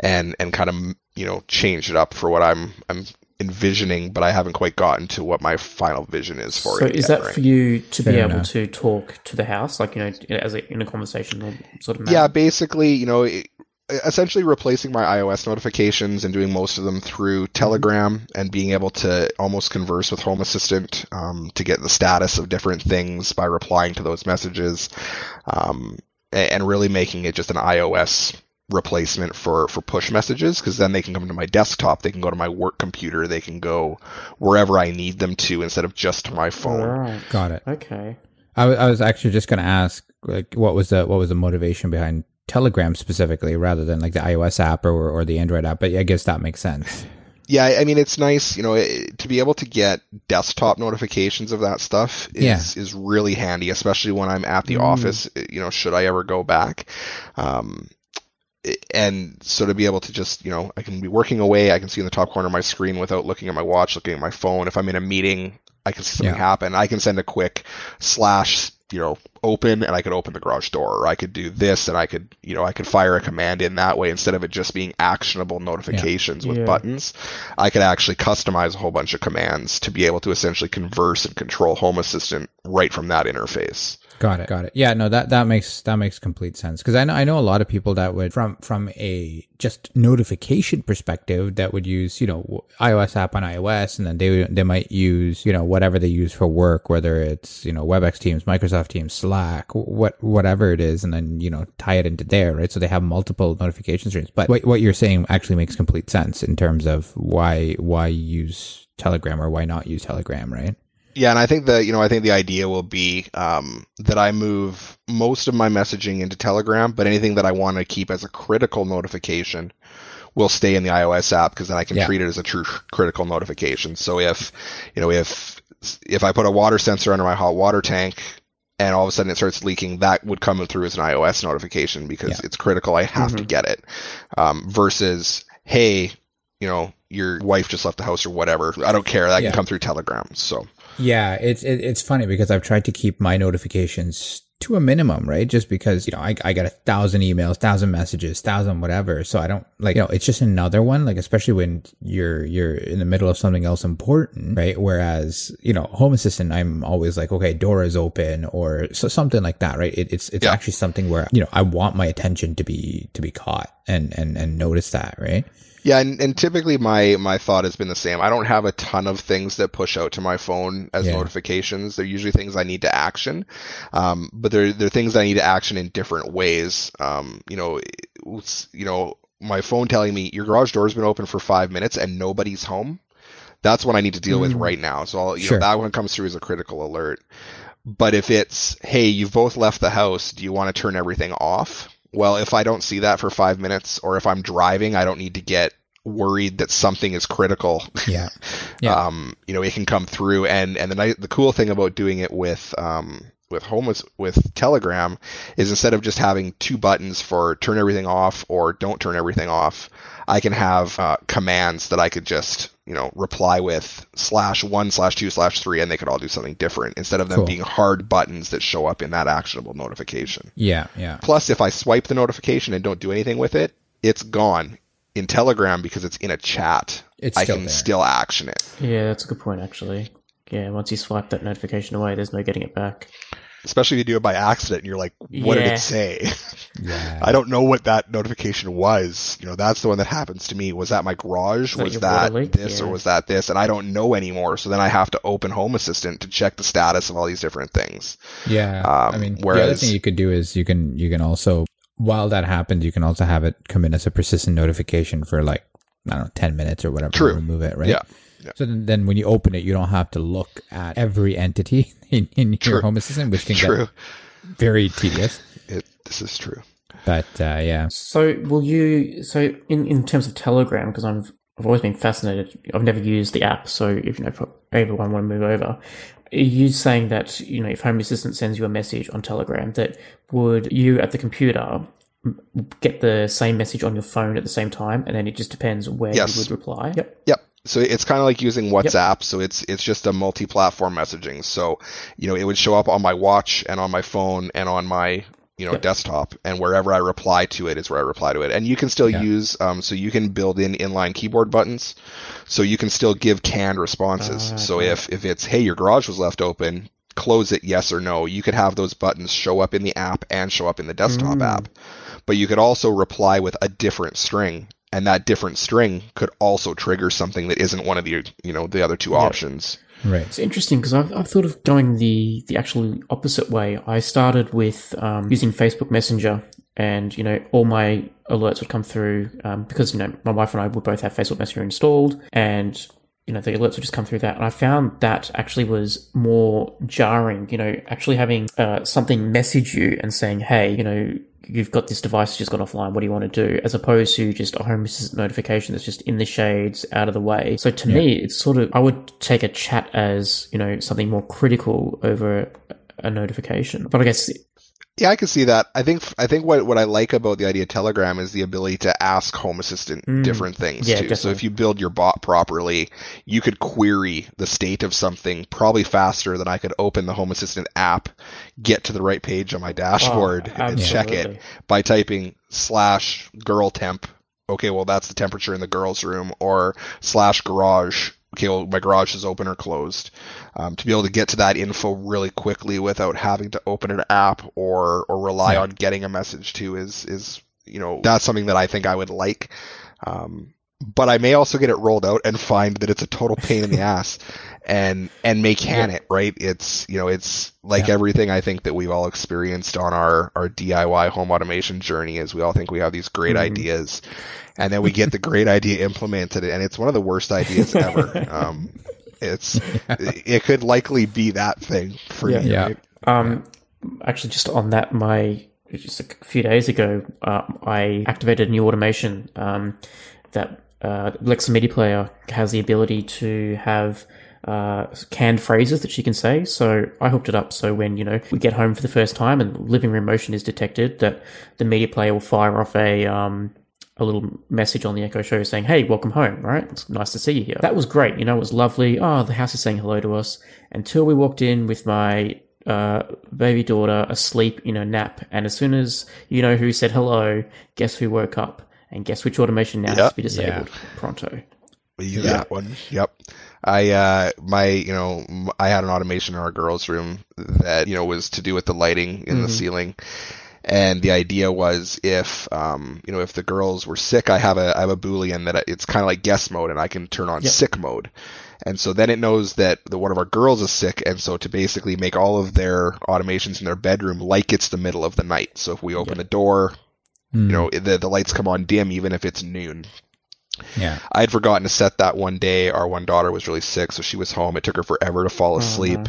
and and kind of you know change it up for what I'm I'm envisioning, but I haven't quite gotten to what my final vision is for so is yet, that right? for you to be Fair able to talk to the house, like you know, as a, in a conversational sort of manner? Yeah, basically, you know, it- essentially replacing my iOS notifications and doing most of them through Telegram and being able to almost converse with Home Assistant um, to get the status of different things by replying to those messages, um, and really making it just an iOS replacement for for push messages because then they can come to my desktop they can go to my work computer they can go wherever i need them to instead of just to my phone Right. Got it. Okay. I wa- I was actually just going to ask, like, what was the what was the motivation behind Telegram specifically, rather than like the iOS app or or the Android app? But I guess that makes sense. Yeah, I mean it's nice, you know, it, to be able to get desktop notifications of that stuff is Yeah. is really handy, especially when I'm at the Mm. office. You know, should I ever go back, um, and so to be able to just, you know, I can be working away, I can see in the top corner of my screen without looking at my watch, looking at my phone. If I'm in a meeting, I can see something Yeah. happen. I can send a quick slash you know, open and I could open the garage door or I could do this and I could, you know, I could fire a command in that way instead of it just being actionable notifications with Yeah. buttons. I could actually customize a whole bunch of commands to be able to essentially converse and control Home Assistant right from that interface. Got it. Got it. Yeah, no, that, that makes, that makes complete sense. Cause I know, I know a lot of people that would, from, from a just notification perspective, that would use, you know, iOS app on iOS and then they, they might use, you know, whatever they use for work, whether it's, you know, WebEx Teams, Microsoft Teams, Slack, what, whatever it is, and then, you know, tie it into there, right? So they have multiple notification streams. But what, what you're saying actually makes complete sense in terms of why, why use Telegram or why not use Telegram, right? Yeah, and I think the you know I think the idea will be um, that I move most of my messaging into Telegram, but anything that I want to keep as a critical notification will stay in the iOS app because then I can Yeah. treat it as a true critical notification. So if you know if if I put a water sensor under my hot water tank and all of a sudden it starts leaking, that would come through as an iOS notification because Yeah. it's critical. I have to get it. Um, versus, hey, you know, your wife just left the house or whatever. I don't care. That Yeah. can come through Telegram. So. Yeah, it's it, it's funny because I've tried to keep my notifications to a minimum, right? Just because you know I I got a thousand emails, thousand messages, thousand whatever, so I don't like you know it's just another one. Like especially when you're you're in the middle of something else important, right? Whereas you know Home Assistant, I'm always like, okay, door is open or so, something like that, right? It, it's it's Yeah. actually something where you know I want my attention to be to be caught and and and notice that, right? Yeah, and, and typically my my thought has been the same. I don't have a ton of things that push out to my phone as Yeah. notifications. They're usually things I need to action, um, but they're they're things I need to action in different ways. Um, you know, it's, you know, my phone telling me your garage door's been open for five minutes and nobody's home. That's what I need to deal with right now. So I'll, you Sure. know, that one comes through as a critical alert. But if it's, hey, you've both left the house, do you want to turn everything off? Well, if I don't see that for five minutes, or if I'm driving, I don't need to get worried that something is critical. Yeah, Yeah. Um, you know, it can come through, and and the the cool thing about doing it with um with home with, with Telegram is instead of just having two buttons for turn everything off or don't turn everything off, I can have uh, commands that I could just you know reply with slash one slash two slash three, and they could all do something different instead of them Cool. being hard buttons that show up in that actionable notification. yeah, yeah. Plus, if I swipe the notification and don't do anything with it, it's gone. In Telegram, because it's in a chat, It's I still can there. still action it. Yeah, that's a good point, actually. Yeah, once you swipe that notification away, there's no getting it back. Especially if you do it by accident and you're like, what did it say? Yeah. I don't know what that notification was. You know, that's the one that happens to me. Was that my garage? that Was that water leak? this or was that this? And I don't know anymore. So then I have to open Home Assistant to check the status of all these different things. Yeah, Um, I mean, the other thing you could do is you can you can also while that happens, you can also have it come in as a persistent notification for like I don't know ten minutes or whatever. True. to Remove it, right? Yeah. Yeah. So then, then when you open it, you don't have to look at every entity in, in your True. Home Assistant, which can True. get very tedious. It, this is true. But uh, yeah, So, will you? So, in in terms of Telegram, because I'm I've always been fascinated. I've never used the app, so if you know if everyone want to move over, are you saying that you know if Home Assistant sends you a message on Telegram, that would you at the computer get the same message on your phone at the same time, and then it just depends where Yes. you would reply? Yep. Yep. So it's kind of like using WhatsApp. So it's it's just a multi-platform messaging. So you know it would show up on my watch and on my phone and on my you know Yep. desktop and wherever I reply to it is where I reply to it. And you can still Yeah. use um, so you can build in inline keyboard buttons. So you can still give canned responses. Ah, so okay. if if it's hey your garage was left open, close it yes or no. You could have those buttons show up in the app and show up in the desktop Mm. app. But you could also reply with a different string and that different string could also trigger something that isn't one of the you know the other two Yeah. options. right. It's interesting because I've, I've thought of going the the actual opposite way. I started with um, using Facebook Messenger, and you know all my alerts would come through um, because you know my wife and I would both have Facebook Messenger installed, and you know the alerts would just come through that. And I found that actually was more jarring. You know, actually having uh, something message you and saying, "Hey, you know." You've got this device just gone offline. What do you want to do? As opposed to just a home assistant notification that's just in the shades, out of the way. So to me, it's sort of I would take a chat as you know something more critical over a notification. But I guess Yeah, I can see that. I think I think what, what I like about the idea of Telegram is the ability to ask Home Assistant Mm. different things Yeah, too. So if you build your bot properly, you could query the state of something probably faster than I could open the Home Assistant app, get to the right page on my dashboard, Oh, and check it by typing slash girl temp. Okay, well that's the temperature in the girls' room, or slash garage. Okay, well my garage is open or closed. Um, to be able to get to that info really quickly without having to open an app or or rely Yeah. on getting a message to is is you know that's something that I think I would like. Um, but I may also get it rolled out and find that it's a total pain in the ass and and may can it right it's you know it's like Yeah. everything i think that we've all experienced on our our diy home automation journey is we all think we have these great Mhm. ideas and then we get the great idea implemented and it's one of the worst ideas ever um it's it could likely be that thing for Yeah. you Yeah. right? Um, actually, just on that, my just a few days ago, uh, I activated a new automation um, that uh, Alexa Media Player has the ability to have uh, canned phrases that she can say. So I hooked it up so when you know we get home for the first time and living room motion is detected, that the media player will fire off a um, a little message on the Echo Show saying, "Hey, welcome home." Right? It's nice to see you here. That was great. You know, it was lovely. Oh, the house is saying hello to us. Until we walked in with my uh, baby daughter asleep in a nap, and as soon as you know who said hello, guess who woke up, and guess which automation now has to be disabled. yeah. Pronto. We use Yeah. that one. Yep. I uh my you know I had an automation in our girls' room that you know was to do with the lighting in the Mhm. ceiling, and the idea was if um you know if the girls were sick, I have a I have a boolean that it's kind of like guest mode, and I can turn on Yep. sick mode, and so then it knows that the one of our girls is sick, and so to basically make all of their automations in their bedroom like it's the middle of the night. So if we open Yep. the door, Mm, you know the the lights come on dim even if it's noon. yeah. I had forgotten to set that one day. Our one daughter was really sick, so she was home. It took her forever to fall asleep.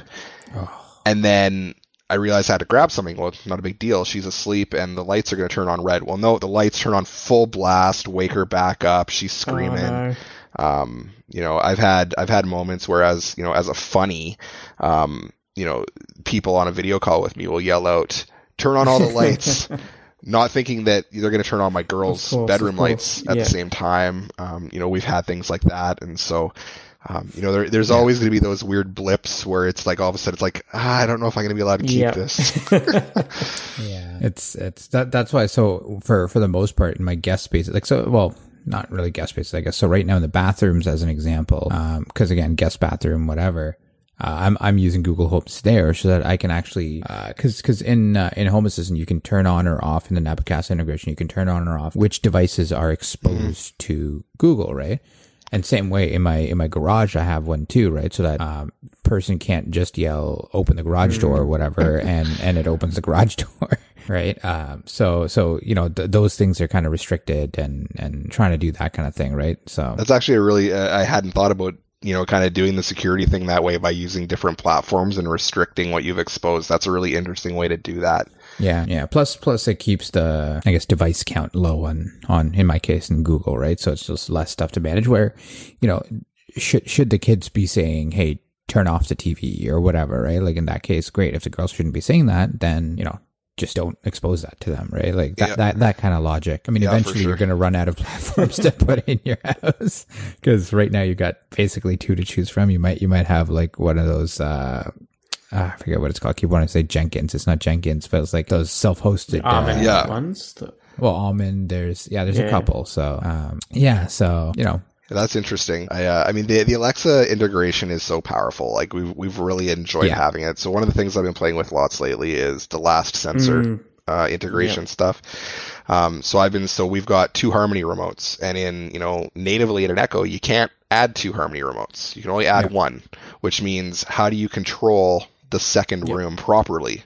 Oh. And then I realized I had to grab something. Well, not a big deal. She's asleep and the lights are going to turn on red. Well, no, the lights turn on full blast, wake her back up. She's screaming. Oh, no. Um, you know, I've had, I've had moments where as, you know, as a funny, um, you know, people on a video call with me will yell out, turn on all the lights. not thinking that they're going to turn on my girls' course, bedroom lights at yeah. the same time. Um, you know, we've had things like that, and so. Um, you know, there, there's Yeah. always going to be those weird blips where it's like all of a sudden it's like, ah, I don't know if I'm going to be allowed to keep Yeah. this. Yeah, it's it's that that's why. So for for the most part, in my guest spaces, like so, well, not really guest spaces, I guess. So right now in the bathrooms, as an example, because again, guest bathroom, whatever. Uh, I'm I'm using Google Home there so that I can actually because because in uh, in Home Assistant you can turn on or off in the Nabu Casa integration you can turn on or off which devices are exposed to Google right and same way in my in my garage I have one too right so that um, person can't just yell open the garage door or whatever and and it opens the garage door right um, so so you know th- those things are kind of restricted and and trying to do that kind of thing right so That's actually a really, uh, I hadn't thought about, you know, kind of doing the security thing that way by using different platforms and restricting what you've exposed. That's a really interesting way to do that. Yeah, yeah. Plus, plus it keeps the I guess device count low on on in my case in Google, right? So it's just less stuff to manage. Where, you know, should should the kids be saying, "Hey, turn off the TV" or whatever, right? Like in that case, great. If the girls shouldn't be saying that, then you know. Just don't expose that to them, right? Like that, Yeah. that, that kind of logic. I mean, Yeah, eventually you're going to run out of platforms to put in your house because right now you got basically two to choose from. You might, you might have like one of those, uh, ah, I forget what it's called. I keep wanting to say Jenkins. It's not Jenkins, but it's like those self-hosted. uh, Yeah. ones. that- well, almond. There's yeah, there's a couple. So um, yeah, so you know, That's interesting. I, uh, I mean, the the Alexa integration is so powerful. Like we've we've really enjoyed Yeah. having it. So one of the things I've been playing with lots lately is the last sensor Mm, uh, integration stuff. Um, so I've been so we've got two Harmony remotes, and in you know natively in an Echo, you can't add two Harmony remotes. You can only add Yeah. one, which means how do you control the second Yep. room properly?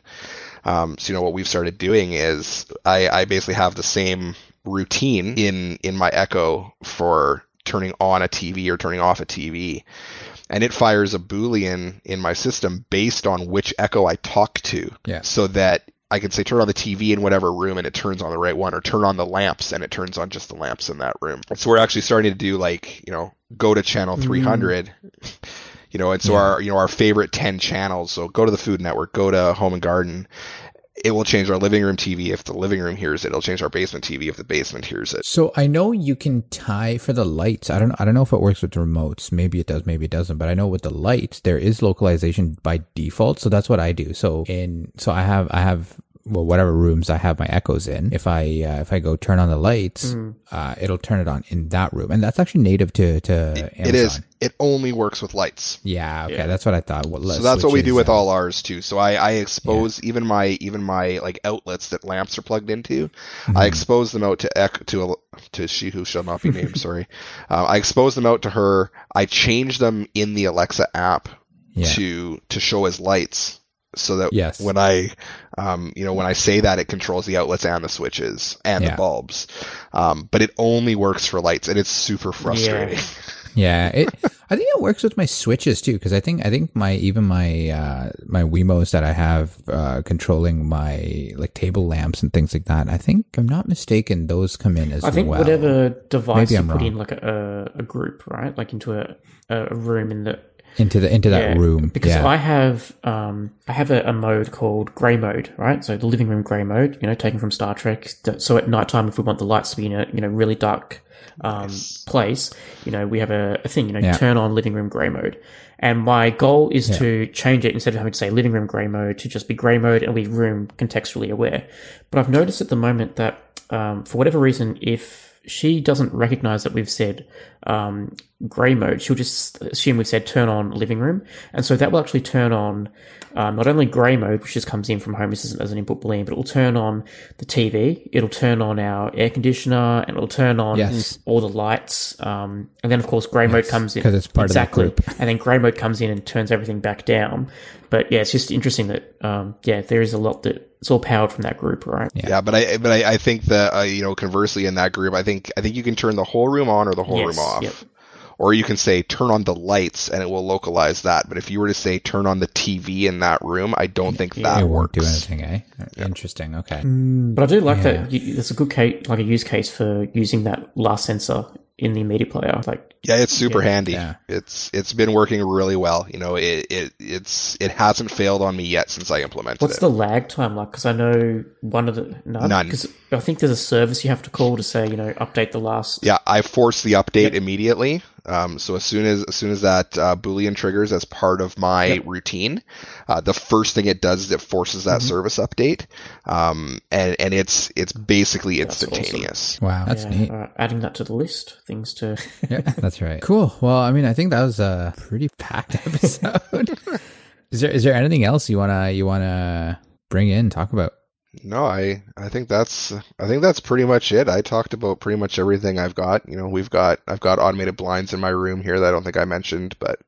Um, so you know what we've started doing is I, I basically have the same routine in in my Echo for turning on a TV or turning off a TV, and it fires a boolean in my system based on which Echo I talk to. Yeah. So that I can say turn on the TV in whatever room and it turns on the right one, or turn on the lamps and it turns on just the lamps in that room. So we're actually starting to do like you know go to channel 300. You know, and so Yeah. our you know our favorite ten channels. So go to the Food Network, go to Home and Garden, it will change our living room TV if the living room hears it. It'll change our basement TV if the basement hears it. So I know you can tie for the lights. I don't I don't know if it works with the remotes. Maybe it does, maybe it doesn't. But I know with the lights there is localization by default. So that's what I do. So in so I have I have well whatever rooms I have my echoes in. If I uh, if I go turn on the lights, Mm. uh, it'll turn it on in that room, and that's actually native to to Amazon. It is. It only works with lights. Yeah. Okay. Yeah. That's what I thought. What, So that's what we do with all. all ours too. So I, I expose even my even my like outlets that lamps are plugged into. Mm-hmm. I expose them out to ec- to a, to she who shall not be named. sorry, uh, I expose them out to her. I change them in the Alexa app Yeah. to to show as lights, so that Yes. when I um you know when I say that it controls the outlets and the switches and Yeah. the bulbs, um but it only works for lights and it's super frustrating. Yeah, it. I think it works with my switches too, because I think I think my even my uh my Wemos that I have uh controlling my like table lamps and things like that. I think I'm not mistaken; those come in as well. I think well. whatever device Maybe you I'm put wrong. in like a, a group, right? Like into a, a room in the into the into that Yeah, room. because yeah. I have um I have a, a mode called grey mode, right? So the living room grey mode, you know, taken from Star Trek. So at nighttime, if we want the lights to be in a you know really dark um place, you know, we have a, a thing, you know, Yeah. turn on living room grey mode. And my goal is to change it instead of having to say living room grey mode to just be grey mode and be room contextually aware. But I've noticed at the moment that um, for whatever reason, if she doesn't recognize that we've said um, grey mode, she'll just assume we've said turn on living room. And so that will actually turn on um, not only grey mode, which just comes in from Home Assistant as an input boolean, but it will turn on the TV, it'll turn on our air conditioner, and it'll turn on Yes. all the lights. Um, and then, of course, grey mode comes in. 'cause it's part of that exactly. group. and then grey mode comes in and turns everything back down. But yeah, it's just interesting that, um, yeah, there is a lot that it's all powered from that group, right? Yeah, but I but I, I think that uh, you know conversely in that group, I think I think you can turn the whole room on or the whole Yes, room off, yep. Or you can say turn on the lights and it will localize that. But if you were to say turn on the TV in that room, I don't think that it won't works. do anything, eh? Interesting. Okay. But I do like Yeah. that. You, there's a good case, like a use case for using that last sensor in the media player. Like, Yeah, it's super Yeah. handy. Yeah. It's it's been working really well. You know, it, it it's it hasn't failed on me yet since I implemented what's it. What's the lag time like? Because I know one of the none. None. Because I think there's a service you have to call to say, you know, update the last. Yeah, I force the update Yep. immediately. Um, so as soon as as soon as that uh, boolean triggers as part of my Yep. routine, uh, the first thing it does is it forces that Mm-hmm. service update, um, and and it's it's basically That's awesome. instantaneous. Wow, that's Yeah, neat. all right, adding that to the list, things to. Yeah, that's right. Cool. Well, I mean, I think that was a pretty packed episode. is there is there anything else you wanna you wanna bring in talk about? No, I I think that's I think that's pretty much it. I talked about pretty much everything I've got. You know, we've got I've got automated blinds in my room here that I don't think I mentioned, but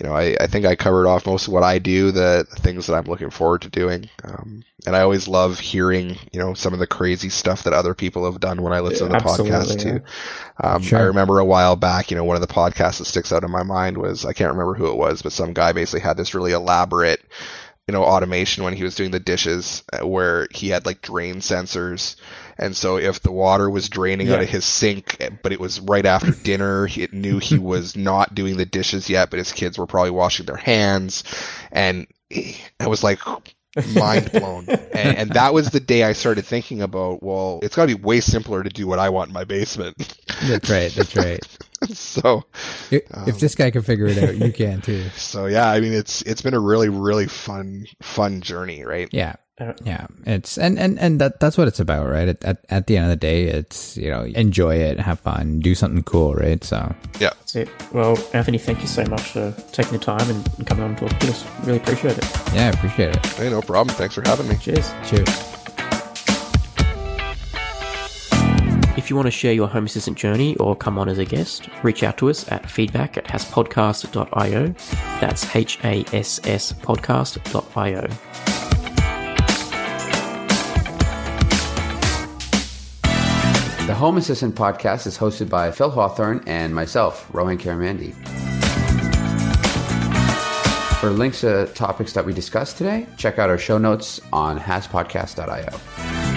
you know, I, I think I covered off most of what I do, the, things that I'm looking forward to doing. Um, and I always love hearing, you know, some of the crazy stuff that other people have done when I listen to the Absolutely, podcast yeah. too. Um, Sure. I remember a while back, you know, one of the podcasts that sticks out in my mind was, I can't remember who it was, but some guy basically had this really elaborate, you know, automation when he was doing the dishes uh, where he had like drain sensors. And so if the water was draining out of his sink, but it was right after dinner, it knew he was not doing the dishes yet, but his kids were probably washing their hands. And I was like, mind blown. and, and that was the day I started thinking about, well, it's got to be way simpler to do what I want in my basement. That's right. That's right. so, If, Um, if this guy can figure it out, you can too. so yeah, I mean, it's it's been a really really fun fun journey, right? Yeah. Uh, Yeah, it's and and and that that's what it's about, right? At, at at the end of the day, it's you know enjoy it, have fun, do something cool, right? So That's it. Well, Anthony, thank you so much for taking the time and, and coming on and talking to us. Really appreciate it. yeah, I appreciate it. Hey, no problem. Thanks for having me. Cheers. Cheers. If you want to share your Home Assistant journey or come on as a guest, reach out to us at feedback at hasspodcast.io. That's H A S S podcast.io. The Home Assistant podcast is hosted by Phil Hawthorne and myself, Rohan Karamandi. For links to topics that we discussed today, check out our show notes on hasspodcast.io.